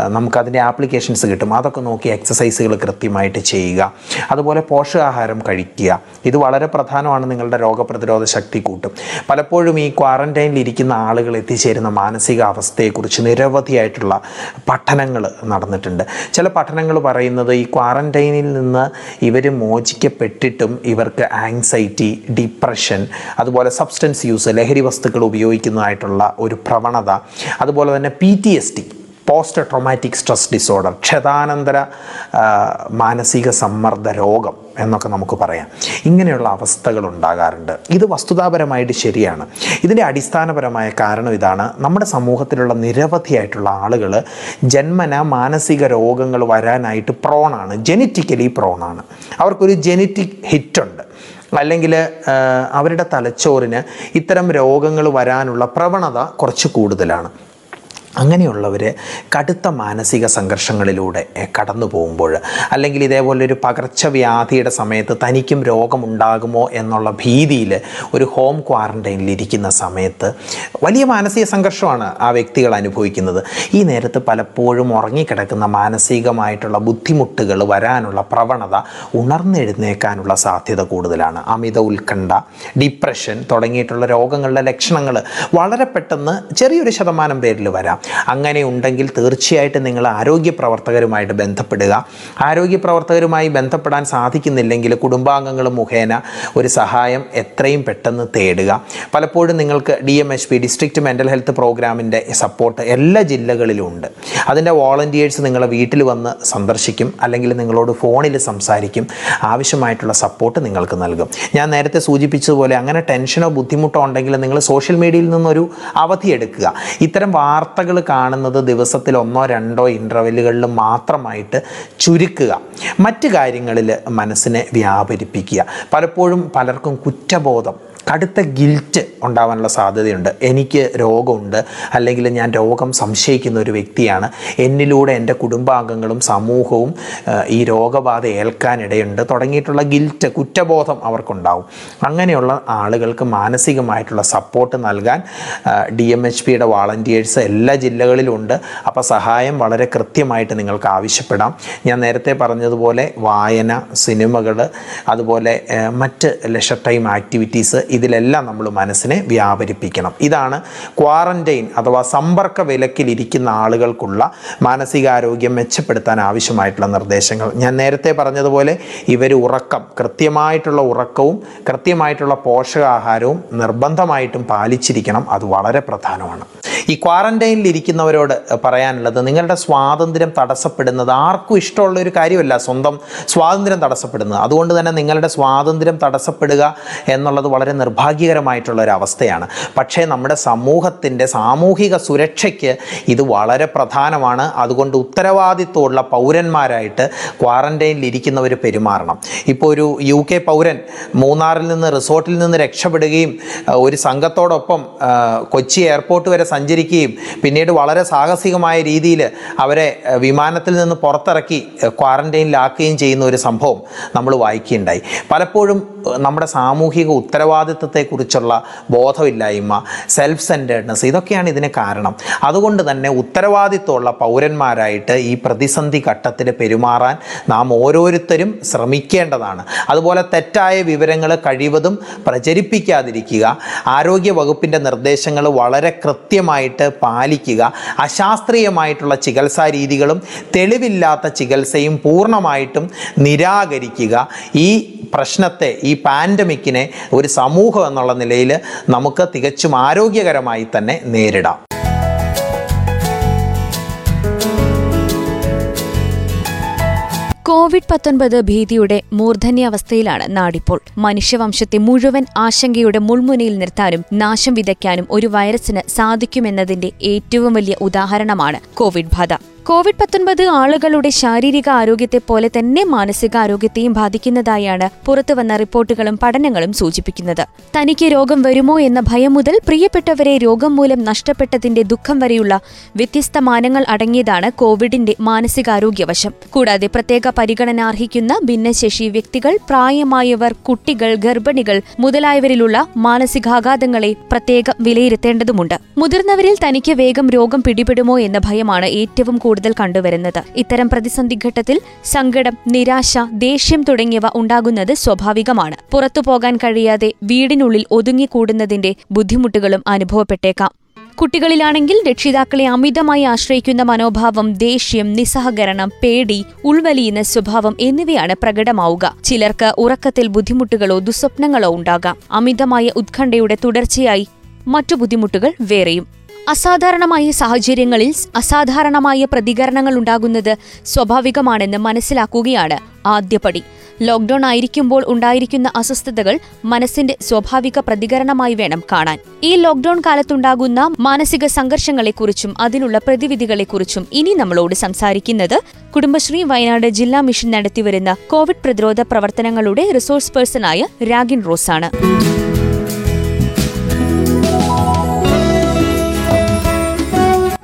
നമുക്കതിന്റെ ആപ്ലിക്കേഷൻസ് കിട്ടും. അതൊക്കെ നോക്കി എക്സസൈസുകൾ കൃത്യമായിട്ട് ചെയ്യുക. അതുപോലെ പോഷകാഹാരം കഴിക്കുക. ഇത് വളരെ പ്രധാനമാണ് നിങ്ങളുടെ രോഗപ്രതിരോധ ശക്തി കൂട്ടും. പലപ്പോഴും ഈ ക്വാറന്റൈനിൽ ഇരിക്കുന്ന ആളുകൾ എത്തിച്ചേരുന്ന മാനസികാവസ്ഥയെക്കുറിച്ച് നിരവധിയായിട്ടുള്ള പഠനങ്ങൾ നടന്നിട്ടുണ്ട്. ചില പഠനങ്ങൾ പറയുന്നത് ഈ ക്വാറന്റൈനിൽ നിന്ന് ഇവർ മോചിക്കപ്പെട്ടിട്ടും ഇവർക്ക് ആങ്സൈറ്റി ഡിപ്രഷൻ അതുപോലെ സബ്സ്റ്റൻസ് യൂസ് ലഹരി വസ്തുക്കൾ ഉപയോഗിക്കുന്നതായിട്ടുള്ള ഒരു പ്രവണത. അതുപോലെ തന്നെ P T S T post traumatic stress disorder ക്ഷതാനന്തര മാനസിക സമ്മർദ്ദ രോഗം എന്നൊക്കെ നമുക്ക് പറയാം. ഇങ്ങനെയുള്ള അവസ്ഥകൾ ഉണ്ടാകാറുണ്ട്. ഇത് വസ്തുതാപരമായിട്ട് ശരിയാണ്. ഇതിന്റെ അടിസ്ഥാനപരമായ കാരണം ഇതാണ്. നമ്മുടെ സമൂഹത്തിലുള്ള നിരവധിയായിട്ടുള്ള ആളുകൾ ജന്മന മാനസിക രോഗങ്ങൾ വരാനായിട്ട് പ്രോണാണ് ജെനറ്റിക്കലി പ്രോണാണ് അവർക്കൊരു ജെനറ്റിക് ഹിറ്റുണ്ട് അല്ലെങ്കിൽ അവരുടെ തലച്ചോറിന് ഇത്തരം രോഗങ്ങൾ വരാനുള്ള പ്രവണത കുറച്ച് കൂടുതലാണ്. അങ്ങനെയുള്ളവർ കടുത്ത മാനസിക സംഘർഷങ്ങളിലൂടെ കടന്നു പോകുമ്പോൾ അല്ലെങ്കിൽ ഇതേപോലൊരു പകർച്ചവ്യാധിയുടെ സമയത്ത് തനിക്കും രോഗമുണ്ടാകുമോ എന്നുള്ള ഭീതിയിൽ ഒരു ഹോം ക്വാറന്റൈനിൽ ഇരിക്കുന്ന സമയത്ത് വലിയ മാനസിക സംഘർഷമാണ് ആ വ്യക്തികൾ അനുഭവിക്കുന്നത്. ഈ നേരത്ത് പലപ്പോഴും ഉറങ്ങിക്കിടക്കുന്ന മാനസികമായിട്ടുള്ള ബുദ്ധിമുട്ടുകൾ വരാനുള്ള പ്രവണത ഉണർന്നെഴുന്നേക്കാനുള്ള സാധ്യത കൂടുതലാണ്. അമിത ഉത്കണ്ഠ ഡിപ്രഷൻ തുടങ്ങിയിട്ടുള്ള രോഗങ്ങളുടെ ലക്ഷണങ്ങൾ വളരെ പെട്ടെന്ന് ചെറിയൊരു ശതമാനം പേരിൽ വരാം. അങ്ങനെ ഉണ്ടെങ്കിൽ തീർച്ചയായിട്ടും നിങ്ങൾ ആരോഗ്യ പ്രവർത്തകരുമായിട്ട് ബന്ധപ്പെടുക. ആരോഗ്യ പ്രവർത്തകരുമായി ബന്ധപ്പെടാൻ സാധിക്കുന്നില്ലെങ്കിൽ കുടുംബാംഗങ്ങൾ മുഖേന ഒരു സഹായം എത്രയും പെട്ടെന്ന് തേടുക. പലപ്പോഴും നിങ്ങൾക്ക് D M H P district mental health പ്രോഗ്രാമിന്റെ സപ്പോർട്ട് എല്ലാ ജില്ലകളിലും ഉണ്ട്. അതിന്റെ വോളണ്ടിയേഴ്സ് നിങ്ങളെ വീട്ടിൽ വന്ന് സന്ദർശിക്കും അല്ലെങ്കിൽ നിങ്ങളോട് ഫോണിൽ സംസാരിക്കും. ആവശ്യമായിട്ടുള്ള സപ്പോർട്ട് നിങ്ങൾക്ക് നൽകും. ഞാൻ നേരത്തെ സൂചിപ്പിച്ചതുപോലെ അങ്ങനെ ടെൻഷനോ ബുദ്ധിമുട്ടോ ഉണ്ടെങ്കിൽ നിങ്ങൾ സോഷ്യൽ മീഡിയയിൽ നിന്നൊരു അവധി എടുക്കുക. ഇത്തരം വാർത്തകൾ കാണുന്നത് ദിവസത്തിൽ ഒന്നോ രണ്ടോ ഇന്റർവെല്ലുകളിൽ മാത്രമായിട്ട് ചുരുക്കുക. മറ്റ് കാര്യങ്ങളിൽ മനസ്സിനെ വ്യാപരിപ്പിക്കുക. പലപ്പോഴും പലർക്കും കുറ്റബോധം കടുത്ത ഗിൽറ്റ് ഉണ്ടാവാനുള്ള സാധ്യതയുണ്ട്. എനിക്ക് രോഗമുണ്ട്. അല്ലെങ്കിൽ ഞാൻ രോഗം സംശയിക്കുന്ന ഒരു വ്യക്തിയാണ്. എന്നിലൂടെ എന്റെ കുടുംബാംഗങ്ങളും സമൂഹവും ഈ രോഗബാധ ഏൽക്കാനിടയുണ്ട്. തുടങ്ങിയിട്ടുള്ള ഗിൽറ്റ് കുറ്റബോധം അവർക്കുണ്ടാവും. അങ്ങനെയുള്ള ആളുകൾക്ക് മാനസികമായിട്ടുള്ള സപ്പോർട്ട് നൽകാൻ ഡി എം എച്ച് പിയുടെ വാളണ്ടിയേഴ്സ് എല്ലാ ജില്ലകളിലുണ്ട്. അപ്പോൾ സഹായം വളരെ കൃത്യമായിട്ട് നിങ്ങൾക്ക് ആവശ്യപ്പെടാം. ഞാൻ നേരത്തെ പറഞ്ഞതുപോലെ വായന സിനിമകൾ അതുപോലെ മറ്റ് ലെഷർ ടൈം ആക്ടിവിറ്റീസ് ഇതിലെല്ലാം നമ്മൾ മനസ്സിനെ വ്യാപരിപ്പിക്കണം. ഇതാണ് ക്വാറന്റൈൻ അഥവാ സമ്പർക്ക വിലക്കിലിരിക്കുന്ന ആളുകൾക്കുള്ള മാനസികാരോഗ്യം മെച്ചപ്പെടുത്താൻ ആവശ്യമായിട്ടുള്ള നിർദ്ദേശങ്ങൾ. ഞാൻ നേരത്തെ പറഞ്ഞതുപോലെ ഇവർ ഉറക്കം കൃത്യമായിട്ടുള്ള ഉറക്കവും കൃത്യമായിട്ടുള്ള പോഷകാഹാരവും നിർബന്ധമായിട്ടും പാലിച്ചിരിക്കണം. അത് വളരെ പ്രധാനമാണ്. ഈ ക്വാറന്റൈനിൽ ഇരിക്കുന്നവരോട് പറയാനുള്ളത് നിങ്ങളുടെ സ്വാതന്ത്ര്യം തടസ്സപ്പെടുന്നത് ആർക്കും ഇഷ്ടമുള്ള ഒരു കാര്യമല്ല സ്വന്തം സ്വാതന്ത്ര്യം തടസ്സപ്പെടുന്നത്. അതുകൊണ്ട് തന്നെ നിങ്ങളുടെ സ്വാതന്ത്ര്യം തടസ്സപ്പെടുക എന്നുള്ളത് വളരെ നിർഭാഗ്യകരമായിട്ടുള്ള ഒരു അവസ്ഥയാണ് പക്ഷേ നമ്മുടെ സമൂഹത്തിന്റെ സാമൂഹിക സുരക്ഷയ്ക്ക് ഇത് വളരെ പ്രധാനമാണ്. അതുകൊണ്ട് ഉത്തരവാദിത്വമുള്ള പൗരന്മാരായിട്ട് ക്വാറന്റൈനിൽ ഇരിക്കുന്നവർ പെരുമാറണം. ഇപ്പോൾ ഒരു യു കെ പൗരൻ മൂന്നാറിൽ നിന്ന് റിസോർട്ടിൽ നിന്ന് രക്ഷപ്പെടുകയും ഒരു സംഘത്തോടൊപ്പം കൊച്ചി എയർപോർട്ട് വരെ സഞ്ചരിക്കുകയും പിന്നീട് വളരെ സാഹസികമായ രീതിയിൽ അവരെ വിമാനത്തിൽ നിന്ന് പുറത്തിറക്കി ക്വാറന്റൈനിലാക്കുകയും ചെയ്യുന്ന ഒരു സംഭവം നമ്മൾ വായിക്കുകയുണ്ടായി. പലപ്പോഴും നമ്മുടെ സാമൂഹിക ഉത്തരവാദിത്വത്തെക്കുറിച്ചുള്ള ബോധമില്ലായ്മ സെൽഫ് സെന്റേഡ്നെസ് ഇതൊക്കെയാണ് ഇതിന് കാരണം. അതുകൊണ്ട് തന്നെ ഉത്തരവാദിത്വമുള്ള പൗരന്മാരായിട്ട് ഈ പ്രതിസന്ധി ഘട്ടത്തിൽ പെരുമാറാൻ നാം ഓരോരുത്തരും ശ്രമിക്കേണ്ടതാണ്. അതുപോലെ തെറ്റായ വിവരങ്ങൾ കഴിവതും പ്രചരിപ്പിക്കാതിരിക്കുക ആരോഗ്യ വകുപ്പിന്റെ നിർദ്ദേശങ്ങൾ വളരെ കൃത്യമായിട്ട് പാലിക്കുക അശാസ്ത്രീയമായിട്ടുള്ള ചികിത്സാ രീതികളും തെളിവില്ലാത്ത ചികിത്സയും പൂർണമായിട്ടും നിരാകരിക്കുക ഈ പ്രശ്നത്തെ ഈ പാൻഡമിക്കിനെ ഒരു സമൂഹം എന്നുള്ള നിലയിൽ നമുക്ക് തികച്ചും ആരോഗ്യകരമായി തന്നെ നേരിടാം. കോവിഡ് പത്തൊൻപത് ഭീതിയുടെ മൂർധന്യാവസ്ഥയിലാണ് നാടിപ്പോൾ. മനുഷ്യവംശത്തെ മുഴുവൻ ആശങ്കയുടെ മുൾമുനയിൽ നിർത്താനും നാശം വിതയ്ക്കാനും ഒരു വൈറസിന് സാധിക്കുമെന്നതിന്റെ ഏറ്റവും വലിയ ഉദാഹരണമാണ് കോവിഡ് ബാധ. കോവിഡ് പത്തൊൻപത് ആളുകളുടെ ശാരീരിക ആരോഗ്യത്തെ പോലെ തന്നെ മാനസികാരോഗ്യത്തെയും ബാധിക്കുന്നതായാണ് പുറത്തുവന്ന റിപ്പോർട്ടുകളും പഠനങ്ങളും സൂചിപ്പിക്കുന്നത്. തനിക്ക് രോഗം വരുമോ എന്ന ഭയം മുതൽ പ്രിയപ്പെട്ടവരെ രോഗം മൂലം നഷ്ടപ്പെട്ടതിന്റെ ദുഃഖം വരെയുള്ള വ്യത്യസ്ത മാനങ്ങൾ അടങ്ങിയതാണ് കോവിഡിന്റെ മാനസികാരോഗ്യവശം. കൂടാതെ പ്രത്യേക പരിഗണന അർഹിക്കുന്ന ഭിന്നശേഷി വ്യക്തികൾ പ്രായമായവർ കുട്ടികൾ ഗർഭിണികൾ മുതലായവരിലുള്ള മാനസികാഘാതങ്ങളെ പ്രത്യേകം വിലയിരുത്തേണ്ടതുണ്ട് മുതിർന്നവരിൽ തനിക്ക് വേഗം രോഗം പിടിപെടുമോ എന്ന ഭയമാണ് ഏറ്റവും കൂടുതൽ കണ്ടുവരുന്നത്. ഇത്തരം പ്രതിസന്ധി ഘട്ടത്തിൽ സങ്കടം നിരാശ ദേഷ്യം തുടങ്ങിയവ ഉണ്ടാകുന്നത് സ്വാഭാവികമാണ്. പുറത്തു പോകാൻ കഴിയാതെ വീടിനുള്ളിൽ ഒതുങ്ങിക്കൂടുന്നതിന്റെ ബുദ്ധിമുട്ടുകളും അനുഭവപ്പെട്ടേക്കാം. കുട്ടികളിലാണെങ്കിൽ രക്ഷിതാക്കളെ അമിതമായി ആശ്രയിക്കുന്ന മനോഭാവം ദേഷ്യം നിസ്സഹകരണം പേടി ഉൾവലിയുന്ന സ്വഭാവം എന്നിവയാണ് പ്രകടമാവുക. ചിലർക്ക് ഉറക്കത്തിൽ ബുദ്ധിമുട്ടുകളോ ദുസ്വപ്നങ്ങളോ ഉണ്ടാകാം. അമിതമായ ഉത്കണ്ഠയുടെ തുടർച്ചയായി മറ്റു ബുദ്ധിമുട്ടുകൾ വേറെയും. അസാധാരണമായ സാഹചര്യങ്ങളിൽ അസാധാരണമായ പ്രതികരണങ്ങൾ ഉണ്ടാകുന്നത് സ്വാഭാവികമാണെന്ന് മനസ്സിലാക്കുകയാണ് ആദ്യപടി. ലോക്ഡൌൺ ആയിരിക്കുമ്പോൾ ഉണ്ടായിരിക്കുന്ന അസ്വസ്ഥതകൾ മനസ്സിന്റെ സ്വാഭാവിക പ്രതികരണമായി വേണം കാണാൻ. ഈ ലോക്ഡൌൺ കാലത്തുണ്ടാകുന്ന മാനസിക സംഘർഷങ്ങളെക്കുറിച്ചും അതിനുള്ള പ്രതിവിധികളെക്കുറിച്ചും ഇനി നമ്മളോട് സംസാരിക്കുന്നത് കുടുംബശ്രീ വയനാട് ജില്ലാ മിഷൻ നടത്തിവരുന്ന കോവിഡ് പ്രതിരോധ പ്രവർത്തനങ്ങളുടെ റിസോഴ്സ് പേഴ്സണായ രാഗിൻ റോസാണ്.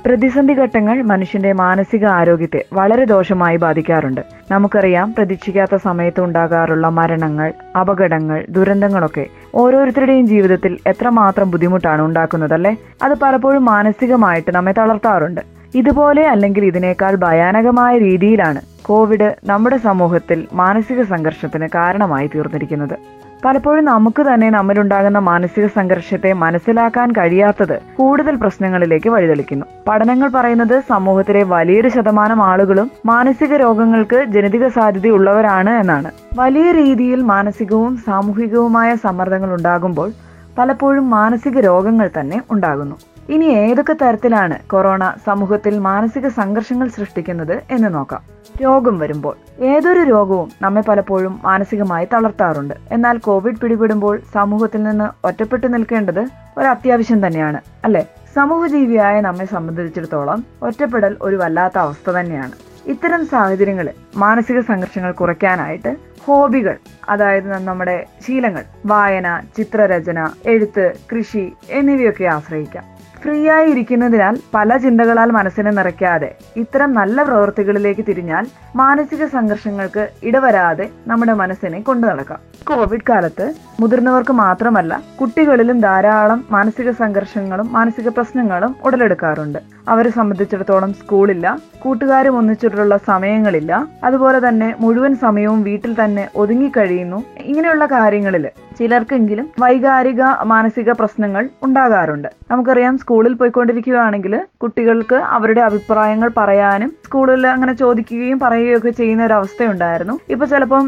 പ്രതിസന്ധി ഘട്ടങ്ങൾ മനുഷ്യന്റെ മാനസിക ആരോഗ്യത്തെ വളരെ ദോഷമായി ബാധിക്കാറുണ്ട്. നമുക്കറിയാം പ്രതീക്ഷിക്കാത്ത സമയത്ത് ഉണ്ടാകാറുള്ള മരണങ്ങൾ അപകടങ്ങൾ ദുരന്തങ്ങളൊക്കെ ഓരോരുത്തരുടെയും ജീവിതത്തിൽ എത്രമാത്രം ബുദ്ധിമുട്ടാണ് ഉണ്ടാക്കുന്നതല്ലേ? അത് പലപ്പോഴും മാനസികമായിട്ട് നമ്മെ തളർത്താറുണ്ട്. ഇതുപോലെ അല്ലെങ്കിൽ ഇതിനേക്കാൾ ഭയാനകമായ രീതിയിലാണ് കോവിഡ് നമ്മുടെ സമൂഹത്തിൽ മാനസിക സംഘർഷത്തിന് കാരണമായി തീർന്നിരിക്കുന്നത്. പലപ്പോഴും നമുക്ക് തന്നെ നമ്മിലുണ്ടാകുന്ന മാനസിക സംഘർഷത്തെ മനസ്സിലാക്കാൻ കഴിയാത്തത് കൂടുതൽ പ്രശ്നങ്ങളിലേക്ക് വഴിതെളിക്കുന്നു. പഠനങ്ങൾ പറയുന്നത് സമൂഹത്തിലെ വലിയൊരു ശതമാനം ആളുകളും മാനസിക രോഗങ്ങൾക്ക് ജനിതക സാധ്യതയുള്ളവരാണ് എന്നാണ്. വലിയ രീതിയിൽ മാനസികവും സാമൂഹികവുമായ സമ്മർദ്ദങ്ങൾ ഉണ്ടാകുമ്പോൾ പലപ്പോഴും മാനസിക രോഗങ്ങൾ തന്നെ ഉണ്ടാകുന്നു. ഇനി ഏതൊക്കെ തരത്തിലാണ് കൊറോണ സമൂഹത്തിൽ മാനസിക സംഘർഷങ്ങൾ സൃഷ്ടിക്കുന്നത് എന്ന് നോക്കാം. രോഗം വരുമ്പോൾ ഏതൊരു രോഗവും നമ്മെ പലപ്പോഴും മാനസികമായി തളർത്താറുണ്ട്. എന്നാൽ കോവിഡ് പിടിപെടുമ്പോൾ സമൂഹത്തിൽ നിന്ന് ഒറ്റപ്പെട്ടു നിൽക്കേണ്ടത് ഒരു അത്യാവശ്യം തന്നെയാണ് അല്ലെ? സമൂഹജീവിയായ നമ്മെ സംബന്ധിച്ചിടത്തോളം ഒറ്റപ്പെടൽ ഒരു വല്ലാത്ത അവസ്ഥ തന്നെയാണ്. ഇത്തരം സാഹചര്യങ്ങളിൽ മാനസിക സംഘർഷങ്ങൾ കുറയ്ക്കാനായിട്ട് ഹോബികൾ അതായത് നമ്മുടെ ശീലങ്ങൾ വായന ചിത്രരചന എഴുത്ത് കൃഷി എന്നിവയൊക്കെ ആശ്രയിക്കാം. ഫ്രീ ആയി ഇരിക്കുന്നതിനാൽ പല ചിന്തകളാൽ മനസ്സിനെ നിറയ്ക്കാതെ ഇത്തരം നല്ല പ്രവൃത്തികളിലേക്ക് തിരിഞ്ഞാൽ മാനസിക സംഘർഷങ്ങൾക്ക് ഇടവരാതെ നമ്മുടെ മനസ്സിനെ കൊണ്ടു നടക്കാം. കോവിഡ് കാലത്ത് മുതിർന്നവർക്ക് മാത്രമല്ല കുട്ടികളിലും ധാരാളം മാനസിക സംഘർഷങ്ങളും മാനസിക പ്രശ്നങ്ങളും ഉടലെടുക്കാറുണ്ട്. അവരെ സംബന്ധിച്ചിടത്തോളം സ്കൂളില്ല കൂട്ടുകാരും ഒന്നിച്ചിട്ടുള്ള സമയങ്ങളില്ല. അതുപോലെ തന്നെ മുഴുവൻ സമയവും വീട്ടിൽ തന്നെ ഒതുങ്ങിക്കഴിയുന്നു ഇങ്ങനെയുള്ള കാര്യങ്ങളിൽ ചിലർക്കെങ്കിലും വൈകാരിക മാനസിക പ്രശ്നങ്ങൾ ഉണ്ടാകാറുണ്ട്. നമുക്കറിയാം സ്കൂളിൽ പോയിക്കൊണ്ടിരിക്കുകയാണെങ്കിൽ കുട്ടികൾക്ക് അവരുടെ അഭിപ്രായങ്ങൾ പറയാനും സ്കൂളിൽ അങ്ങനെ ചോദിക്കുകയും പറയുകയും ഒക്കെ ചെയ്യുന്ന ഒരു അവസ്ഥയുണ്ടായിരുന്നു. ഇപ്പൊ ചിലപ്പം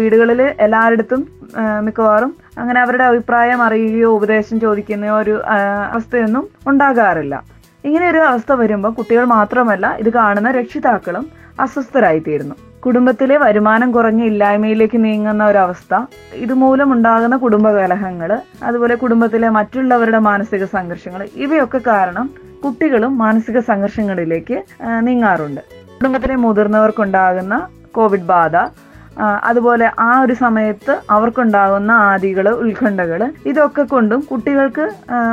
വീടുകളിൽ എല്ലായിടത്തും മിക്കവാറും അങ്ങനെ അവരുടെ അഭിപ്രായം അറിയുകയോ ഉപദേശം ചോദിക്കുന്നയോ ഒരു അവസ്ഥയൊന്നും ഉണ്ടാകാറില്ല. ഇങ്ങനെ ഒരു അവസ്ഥ വരുമ്പോൾ കുട്ടികൾ മാത്രമല്ല ഇത് കാണുന്ന രക്ഷിതാക്കളും അസ്വസ്ഥരായിത്തീരുന്നു. കുടുംബത്തിലെ വരുമാനം കുറഞ്ഞ ഇല്ലായ്മയിലേക്ക് നീങ്ങുന്ന ഒരവസ്ഥ ഇതുമൂലം ഉണ്ടാകുന്ന കുടുംബ കലഹങ്ങൾ അതുപോലെ കുടുംബത്തിലെ മറ്റുള്ളവരുടെ മാനസിക സംഘർഷങ്ങൾ ഇവയൊക്കെ കാരണം കുട്ടികളും മാനസിക സംഘർഷങ്ങളിലേക്ക് നീങ്ങാറുണ്ട്. കുടുംബത്തിലെ മുതിർന്നവർക്കുണ്ടാകുന്ന കോവിഡ് ബാധ അതുപോലെ ആ ഒരു സമയത്ത് അവർക്കുണ്ടാകുന്ന ആദികൾ ഉത്കണ്ഠകൾ ഇതൊക്കെ കൊണ്ടും കുട്ടികൾക്ക്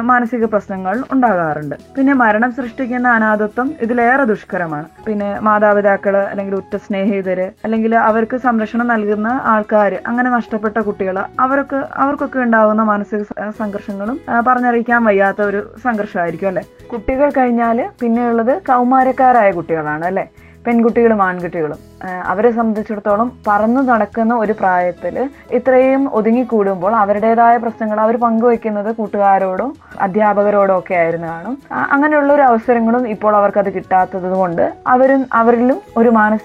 മാനസിക പ്രശ്നങ്ങൾ ഉണ്ടാകാറുണ്ട്. പിന്നെ മരണം സൃഷ്ടിക്കുന്ന അനാഥത്വം ഇതിലേറെ ദുഷ്കരമാണ്. പിന്നെ മാതാപിതാക്കൾ അല്ലെങ്കിൽ ഉറ്റ സ്നേഹിതര് അല്ലെങ്കിൽ അവർക്ക് സംരക്ഷണം നൽകുന്ന ആൾക്കാർ അങ്ങനെ നഷ്ടപ്പെട്ട കുട്ടികൾ അവരൊക്കെ അവർക്കൊക്കെ ഉണ്ടാകുന്ന മാനസിക സംഘർഷങ്ങളും പറഞ്ഞറിയിക്കാൻ വയ്യാത്ത ഒരു സംഘർഷമായിരിക്കും അല്ലെ? കുട്ടികൾ കഴിഞ്ഞാൽ പിന്നെയുള്ളത് കൗമാരക്കാരായ കുട്ടികളാണ് അല്ലെ? പെൺകുട്ടികളും ആൺകുട്ടികളും. അവരെ സംബന്ധിച്ചിടത്തോളം പറന്നു നടക്കുന്ന ഒരു പ്രായത്തിൽ ഇത്രയും ഒതുങ്ങിക്കൂടുമ്പോൾ അവരുടേതായ പ്രശ്നങ്ങൾ അവർ പങ്കുവെക്കുന്നത് കൂട്ടുകാരോടും അധ്യാപകരോടും ഒക്കെ ആയിരുന്നു കാണും. അങ്ങനെയുള്ള ഒരു അവസരങ്ങളും ഇപ്പോൾ അവർക്കത് കിട്ടാത്തത് കൊണ്ട് അവരും അവരിലും ഒരു മാനസ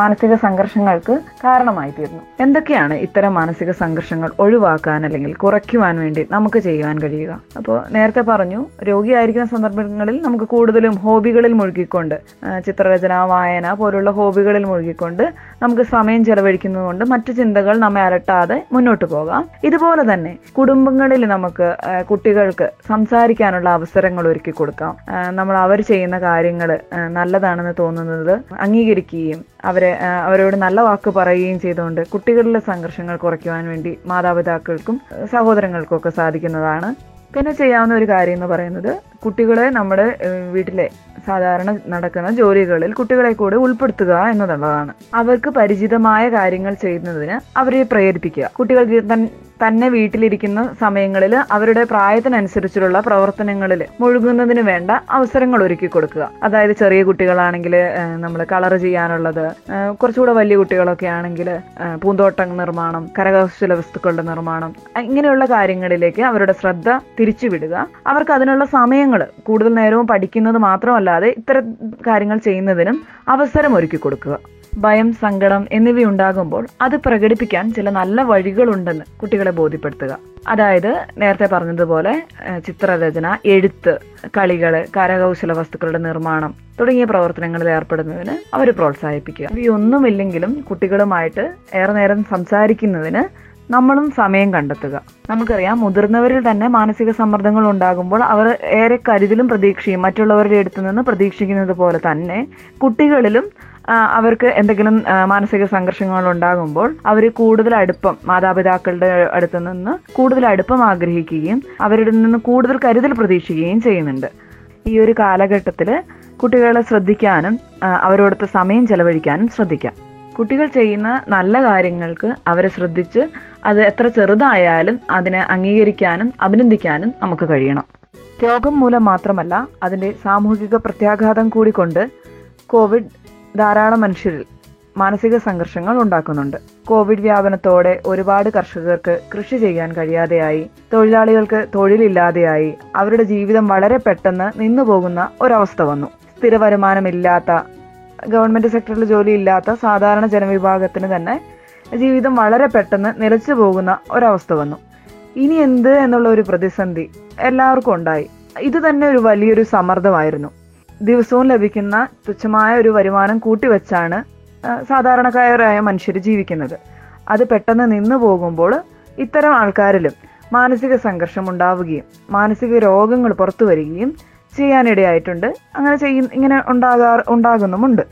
മാനസിക സംഘർഷങ്ങൾക്ക് കാരണമായി തീർന്നു. എന്തൊക്കെയാണ് ഇത്തരം മാനസിക സംഘർഷങ്ങൾ ഒഴിവാക്കാൻ അല്ലെങ്കിൽ കുറയ്ക്കുവാൻ വേണ്ടി നമുക്ക് ചെയ്യുവാൻ കഴിയുക? അപ്പോൾ നേരത്തെ പറഞ്ഞു രോഗിയായിരിക്കുന്ന സന്ദർഭങ്ങളിൽ നമുക്ക് കൂടുതലും ഹോബികളിൽ മുഴുകിക്കൊണ്ട് ചിത്രരചന വായന പോലുള്ള ഹോബികളിൽ മുഴുകിക്കൊണ്ട് നമുക്ക് സമയം ചെലവഴിക്കുന്നതുകൊണ്ട് മറ്റു ചിന്തകൾ നമ്മെ അലട്ടാതെ മുന്നോട്ട് പോകാം. ഇതുപോലെ തന്നെ കുടുംബങ്ങളിൽ നമുക്ക് കുട്ടികൾക്ക് സംസാരിക്കാനുള്ള അവസരങ്ങൾ ഒരുക്കി കൊടുക്കാം. നമ്മൾ അവർ ചെയ്യുന്ന കാര്യങ്ങൾ നല്ലതാണെന്ന് തോന്നുന്നത് അംഗീകരിക്കുകയും അവരെ അവരോട് നല്ല വാക്ക് പറയുകയും ചെയ്തുകൊണ്ട് കുട്ടികളിലെ സംഘർഷങ്ങൾ കുറയ്ക്കുവാൻ വേണ്ടി മാതാപിതാക്കൾക്കും സഹോദരങ്ങൾക്കും ഒക്കെ സാധിക്കുന്നതാണ്. പിന്നെ ചെയ്യാവുന്ന ഒരു കാര്യം എന്ന് പറയുന്നത് കുട്ടികളെ നമ്മുടെ വീട്ടിലെ സാധാരണ നടക്കുന്ന ജോലികളിൽ കുട്ടികളെ കൂടെ ഉൾപ്പെടുത്തുക എന്നുള്ളതാണ്. അവർക്ക് പരിചിതമായ കാര്യങ്ങൾ ചെയ്യുന്നതിന് അവരെ പ്രേരിപ്പിക്കുക. കുട്ടികൾ തന്നെ വീട്ടിലിരിക്കുന്ന സമയങ്ങളിൽ അവരുടെ പ്രായത്തിനനുസരിച്ചുള്ള പ്രവർത്തനങ്ങളിൽ മുഴുകുന്നതിന് വേണ്ട അവസരങ്ങൾ ഒരുക്കി കൊടുക്കുക. അതായത് ചെറിയ കുട്ടികളാണെങ്കിൽ നമ്മൾ കളർ ചെയ്യാനുള്ളത് കുറച്ചുകൂടെ വലിയ കുട്ടികളൊക്കെ ആണെങ്കിൽ പൂന്തോട്ടം നിർമ്മാണം കരകൗശല വസ്തുക്കളുടെ നിർമ്മാണം ഇങ്ങനെയുള്ള കാര്യങ്ങളിലേക്ക് അവരുടെ ശ്രദ്ധ തിരിച്ചുവിടുക. അവർക്ക് അതിനുള്ള സമയങ്ങൾ കൂടുതൽ നേരവും പഠിക്കുന്നത് മാത്രമല്ലാതെ ഇത്തരം കാര്യങ്ങൾ ചെയ്യുന്നതിനും അവസരം ഒരുക്കി കൊടുക്കുക. ഭയം സങ്കടം എന്നിവയുണ്ടാകുമ്പോൾ അത് പ്രകടിപ്പിക്കാൻ ചില നല്ല വഴികളുണ്ടെന്ന് കുട്ടികളെ ബോധ്യപ്പെടുത്തുക. അതായത് നേരത്തെ പറഞ്ഞതുപോലെ ചിത്രരചന എഴുത്ത് കളികൾ കരകൗശല വസ്തുക്കളുടെ നിർമ്മാണം തുടങ്ങിയ പ്രവർത്തനങ്ങളിൽ ഏർപ്പെടുന്നതിന് അവർ പ്രോത്സാഹിപ്പിക്കുക. ഇവയൊന്നുമില്ലെങ്കിലും കുട്ടികളുമായിട്ട് ഏറെ നേരം സംസാരിക്കുന്നതിന് നമ്മളും സമയം കണ്ടെത്തുക. നമുക്കറിയാം മുതിർന്നവരിൽ തന്നെ മാനസിക സമ്മർദ്ദങ്ങൾ ഉണ്ടാകുമ്പോൾ അവർ ഏറെ കരുതലും പ്രതീക്ഷയും മറ്റുള്ളവരുടെ അടുത്തു നിന്ന് പ്രതീക്ഷിക്കുന്നത് പോലെ തന്നെ കുട്ടികളിലും അവർക്ക് എന്തെങ്കിലും മാനസിക സംഘർഷങ്ങൾ ഉണ്ടാകുമ്പോൾ അവർ കൂടുതൽ അടുപ്പം മാതാപിതാക്കളുടെ അടുത്ത് നിന്ന് കൂടുതൽ അടുപ്പം ആഗ്രഹിക്കുകയും അവരുടെ നിന്ന് കൂടുതൽ കരുതൽ പ്രതീക്ഷിക്കുകയും ചെയ്യുന്നുണ്ട്. ഈ ഒരു കാലഘട്ടത്തിൽ കുട്ടികളെ ശ്രദ്ധിക്കാനും അവരോടൊത്ത് സമയം ചെലവഴിക്കാനും ശ്രദ്ധിക്കാം. കുട്ടികൾ ചെയ്യുന്ന നല്ല കാര്യങ്ങൾക്ക് അവരെ ശ്രദ്ധിച്ച് അത് എത്ര ചെറുതായാലും അതിനെ അംഗീകരിക്കാനും അഭിനന്ദിക്കാനും നമുക്ക് കഴിയണം. രോഗം മൂലം മാത്രമല്ല അതിന്റെ സാമൂഹിക പ്രത്യാഘാതം കൂടി കൊണ്ട് കോവിഡ് ധാരാളം മനുഷ്യരിൽ മാനസിക സംഘർഷങ്ങൾ ഉണ്ടാക്കുന്നുണ്ട്. കോവിഡ് വ്യാപനത്തോടെ ഒരുപാട് കർഷകർക്ക് കൃഷി ചെയ്യാൻ കഴിയാതെയായി തൊഴിലാളികൾക്ക് തൊഴിലില്ലാതെയായി അവരുടെ ജീവിതം വളരെ പെട്ടെന്ന് നിന്നുപോകുന്ന ഒരവസ്ഥ വന്നു. സ്ഥിര വരുമാനമില്ലാത്ത ഗവൺമെന്റ് സെക്ടറിൽ ജോലിയില്ലാത്ത സാധാരണ ജനവിഭാഗത്തിന് തന്നെ ജീവിതം വളരെ പെട്ടെന്ന് നിലച്ചു പോകുന്ന ഒരവസ്ഥ വന്നു. ഇനി എന്ത് എന്നുള്ള ഒരു പ്രതിസന്ധി എല്ലാവർക്കും ഉണ്ടായി. ഇത് തന്നെ ഒരു വലിയൊരു സമ്മർദ്ദമായിരുന്നു. ദിവസവും ലഭിക്കുന്ന തുച്ഛമായ ഒരു വരുമാനം കൂട്ടിവെച്ചാണ് സാധാരണക്കാരായ മനുഷ്യർ ജീവിക്കുന്നത്. അത് പെട്ടെന്ന് നിന്നു പോകുമ്പോൾ ഇത്തരം ആൾക്കാരിലും മാനസിക സംഘർഷം ഉണ്ടാവുകയും മാനസിക രോഗങ്ങൾ പുറത്തു വരികയും ചെയ്യാനിടയായിട്ടുണ്ട്. അങ്ങനെ ചെയ്യ ഇങ്ങനെ ഉണ്ടാകാർ ഉണ്ടാകുന്നുമുണ്ട്.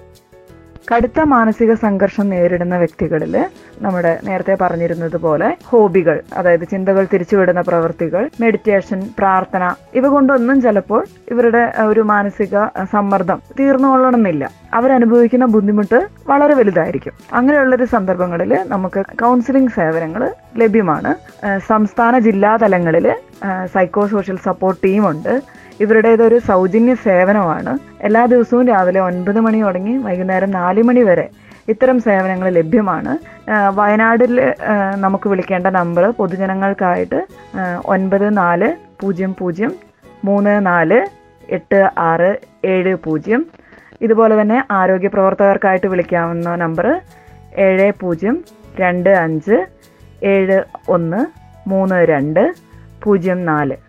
കടുത്ത മാനസിക സംഘർഷം നേരിടുന്ന വ്യക്തികളിൽ നമ്മുടെ നേരത്തെ പറഞ്ഞിരുന്നത് പോലെ ഹോബികൾ അതായത് ചിന്തകൾ തിരിച്ചുവിടുന്ന പ്രവൃത്തികൾ മെഡിറ്റേഷൻ പ്രാർത്ഥന ഇവ കൊണ്ടൊന്നും ചിലപ്പോൾ ഇവരുടെ ഒരു മാനസിക സമ്മർദ്ദം തീർന്നുകൊള്ളണമെന്നില്ല അവരനുഭവിക്കുന്ന ബുദ്ധിമുട്ട് വളരെ വലുതായിരിക്കും. അങ്ങനെയുള്ളൊരു സന്ദർഭങ്ങളിൽ നമുക്ക് കൗൺസിലിംഗ് സേവനങ്ങൾ ലഭ്യമാണ്. സംസ്ഥാന ജില്ലാ തലങ്ങളിൽ സൈക്കോ സോഷ്യൽ സപ്പോർട്ട് ടീമുണ്ട് ഇവരുടേതൊരു സൗജന്യ സേവനമാണ്. എല്ലാ ദിവസവും രാവിലെ ഒൻപത് മണി തുടങ്ങി വൈകുന്നേരം നാല് മണി വരെ ഇത്തരം സേവനങ്ങൾ ലഭ്യമാണ്. വയനാടിൽ നമുക്ക് വിളിക്കേണ്ട നമ്പർ പൊതുജനങ്ങൾക്കായിട്ട് ഒൻപത് നാല് പൂജ്യം പൂജ്യം മൂന്ന് നാല് എട്ട് ആറ് ഏഴ് പൂജ്യം. ഇതുപോലെ തന്നെ ആരോഗ്യ പ്രവർത്തകർക്കായിട്ട് വിളിക്കാവുന്ന നമ്പർ ഏഴ് പൂജ്യം രണ്ട് അഞ്ച് ഏഴ് ഒന്ന് മൂന്ന് രണ്ട് പൂജ്യം നാല്.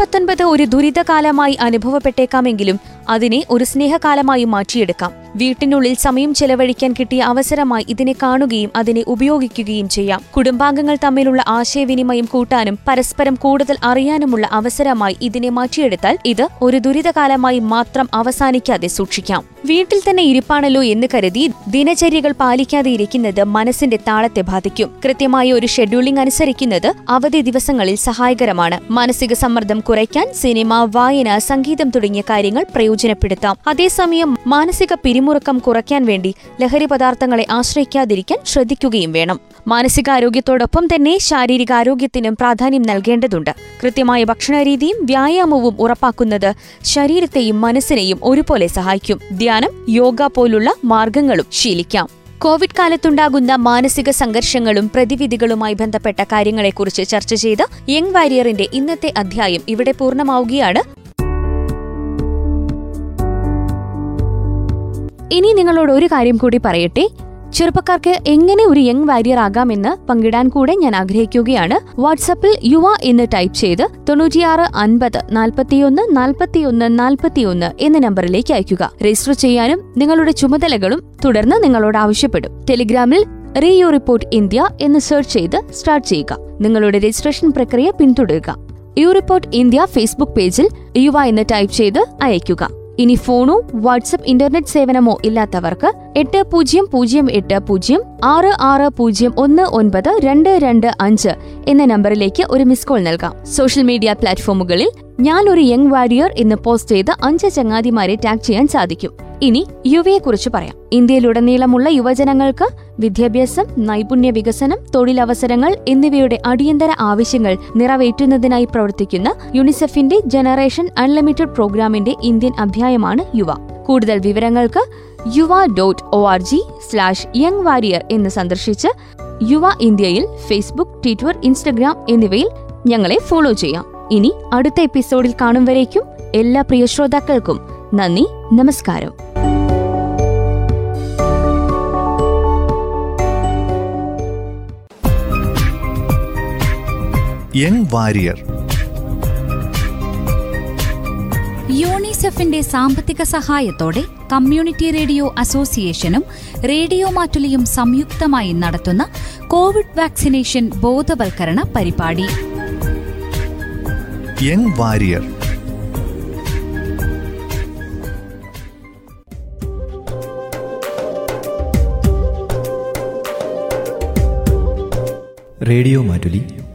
പത്തൊൻപത് ഒരു ദുരിതകാലമായി അനുഭവപ്പെട്ടേക്കാമെങ്കിലും അതിനെ ഒരു സ്നേഹകാലമായി മാറ്റിയെടുക്കാം. വീട്ടിനുള്ളിൽ സമയം ചെലവഴിക്കാൻ കിട്ടിയ അവസരമായി ഇതിനെ കാണുകയും അതിനെ ഉപയോഗിക്കുകയും ചെയ്യാം. കുടുംബാംഗങ്ങൾ തമ്മിലുള്ള ആശയവിനിമയം കൂട്ടാനും പരസ്പരം കൂടുതൽ അറിയാനുമുള്ള അവസരമായി ഇതിനെ മാറ്റിയെടുത്താൽ ഇത് ഒരു ദുരിതകാലമായി മാത്രം അവസാനിക്കാതെ സൂക്ഷിക്കാം. വീട്ടിൽ തന്നെ ഇരിപ്പാണല്ലോ എന്ന് കരുതി ദിനചര്യകൾ പാലിക്കാതെ ഇരിക്കുന്നത് മനസ്സിന്റെ താളത്തെ ബാധിക്കും. കൃത്യമായ ഒരു ഷെഡ്യൂളിംഗ് അനുസരിക്കുന്നത് അവധി ദിവസങ്ങളിൽ സഹായകരമാണ്. മാനസിക സമ്മർദ്ദം കുറയ്ക്കാൻ സിനിമ വായന സംഗീതം തുടങ്ങിയ കാര്യങ്ങൾ പ്രയോജനപ്പെടുത്താം അതേസമയം മാനസിക പിരിമുറുക്കം കുറയ്ക്കാൻ വേണ്ടി ലഹരി പദാർത്ഥങ്ങളെ ആശ്രയിക്കാതിരിക്കാൻ ശ്രദ്ധിക്കുകയും വേണം. മാനസികാരോഗ്യത്തോടൊപ്പം തന്നെ ശാരീരികാരോഗ്യത്തിനും പ്രാധാന്യം നൽകേണ്ടതുണ്ട്. കൃത്യമായ ഭക്ഷണരീതിയും വ്യായാമവും ഉറപ്പാക്കുന്നത് ശരീരത്തെയും മനസ്സിനെയും ഒരുപോലെ സഹായിക്കും. ധ്യാനം യോഗ പോലുള്ള മാർഗങ്ങളും ശീലിക്കാം. കോവിഡ് കാലത്തുണ്ടാകുന്ന മാനസിക സംഘർഷങ്ങളും പ്രതിവിധികളുമായി ബന്ധപ്പെട്ട കാര്യങ്ങളെക്കുറിച്ച് ചർച്ച ചെയ്ത യങ് വാരിയറിന്റെ ഇന്നത്തെ അധ്യായം ഇവിടെ പൂർണമാവുകയാണ്. ഇനി നിങ്ങളോട് ഒരു കാര്യം കൂടി പറയട്ടെ. ചെറുപ്പക്കാർക്ക് എങ്ങനെ ഒരു യങ് വാരിയർ ആകാമെന്ന് പങ്കിടാൻ കൂടെ ഞാൻ ആഗ്രഹിക്കുകയാണ്. വാട്സപ്പിൽ യുവ എന്ന് ടൈപ്പ് ചെയ്ത് തൊണ്ണൂറ്റിയാറ് അൻപത് നാൽപ്പത്തിയൊന്ന് നാൽപ്പത്തിയൊന്ന് നാൽപ്പത്തിയൊന്ന് എന്ന നമ്പറിലേക്ക് അയക്കുക രജിസ്റ്റർ ചെയ്യാനും നിങ്ങളുടെ ചുമതലകളും തുടർന്ന് നിങ്ങളോട് ആവശ്യപ്പെടും. ടെലിഗ്രാമിൽ റേയോ റിപ്പോർട്ട് ഇന്ത്യ എന്ന് സെർച്ച് ചെയ്ത് സ്റ്റാർട്ട് ചെയ്യുക. നിങ്ങളുടെ രജിസ്ട്രേഷൻ പ്രക്രിയ പിന്തുടരുക. യു റിപ്പോർട്ട് ഇന്ത്യ ഫേസ്ബുക്ക് പേജിൽ യുവ എന്ന് ടൈപ്പ് ചെയ്ത് അയയ്ക്കുക. ഇനി ഫോണോ വാട്സപ്പ് ഇന്റർനെറ്റ് സേവനമോ ഇല്ലാത്തവർക്ക് എട്ട് പൂജ്യം പൂജ്യം എട്ട് പൂജ്യം ആറ് ആറ് പൂജ്യം ഒന്ന് ഒൻപത് രണ്ട് രണ്ട് അഞ്ച് എന്ന നമ്പറിലേക്ക് ഒരു മിസ് കോൾ നൽകാം. സോഷ്യൽ മീഡിയ പ്ലാറ്റ്ഫോമുകളിൽ ഞാൻ ഒരു യങ് വാരിയർ എന്ന് പോസ്റ്റ് ചെയ്ത് അഞ്ച് ചങ്ങാതിമാരെ ടാഗ് ചെയ്യാൻ സാധിക്കും. ഇനി യുവയെക്കുറിച്ച് പറയാം. ഇന്ത്യയിലുടനീളമുള്ള യുവജനങ്ങൾക്ക് വിദ്യാഭ്യാസം നൈപുണ്യ വികസനം തൊഴിലവസരങ്ങൾ എന്നിവയുടെ അടിയന്തര ആവശ്യങ്ങൾ നിറവേറ്റുന്നതിനായി പ്രവർത്തിക്കുന്ന യുണിസെഫിന്റെ ജനറേഷൻ അൺലിമിറ്റഡ് പ്രോഗ്രാമിന്റെ ഇന്ത്യൻ അധ്യായമാണ് യുവ. കൂടുതൽ വിവരങ്ങൾക്ക് Yuva dot O R G slash young warrior എന്ന് സന്ദർശിച്ച് യുവ ഇന്ത്യയിൽ ഫേസ്ബുക്ക് ട്വിറ്റർ ഇൻസ്റ്റഗ്രാം എന്നിവയിൽ ഞങ്ങളെ ഫോളോ ചെയ്യാം. ഇനി അടുത്ത എപ്പിസോഡിൽ കാണും വരേക്കും എല്ലാ പ്രിയ ശ്രോതാക്കൾക്കും നന്ദി നമസ്കാരം. യങ് വാരിയർ. യൂണിസെഫിന്റെ സാമ്പത്തിക സഹായത്തോടെ കമ്മ്യൂണിറ്റി റേഡിയോ അസോസിയേഷനും റേഡിയോ മാറ്റുലിയും സംയുക്തമായി നടത്തുന്ന കോവിഡ് വാക്സിനേഷൻ ബോധവൽക്കരണ പരിപാടി. യങ് വാരിയർ. റേഡിയോ മാറ്റുലി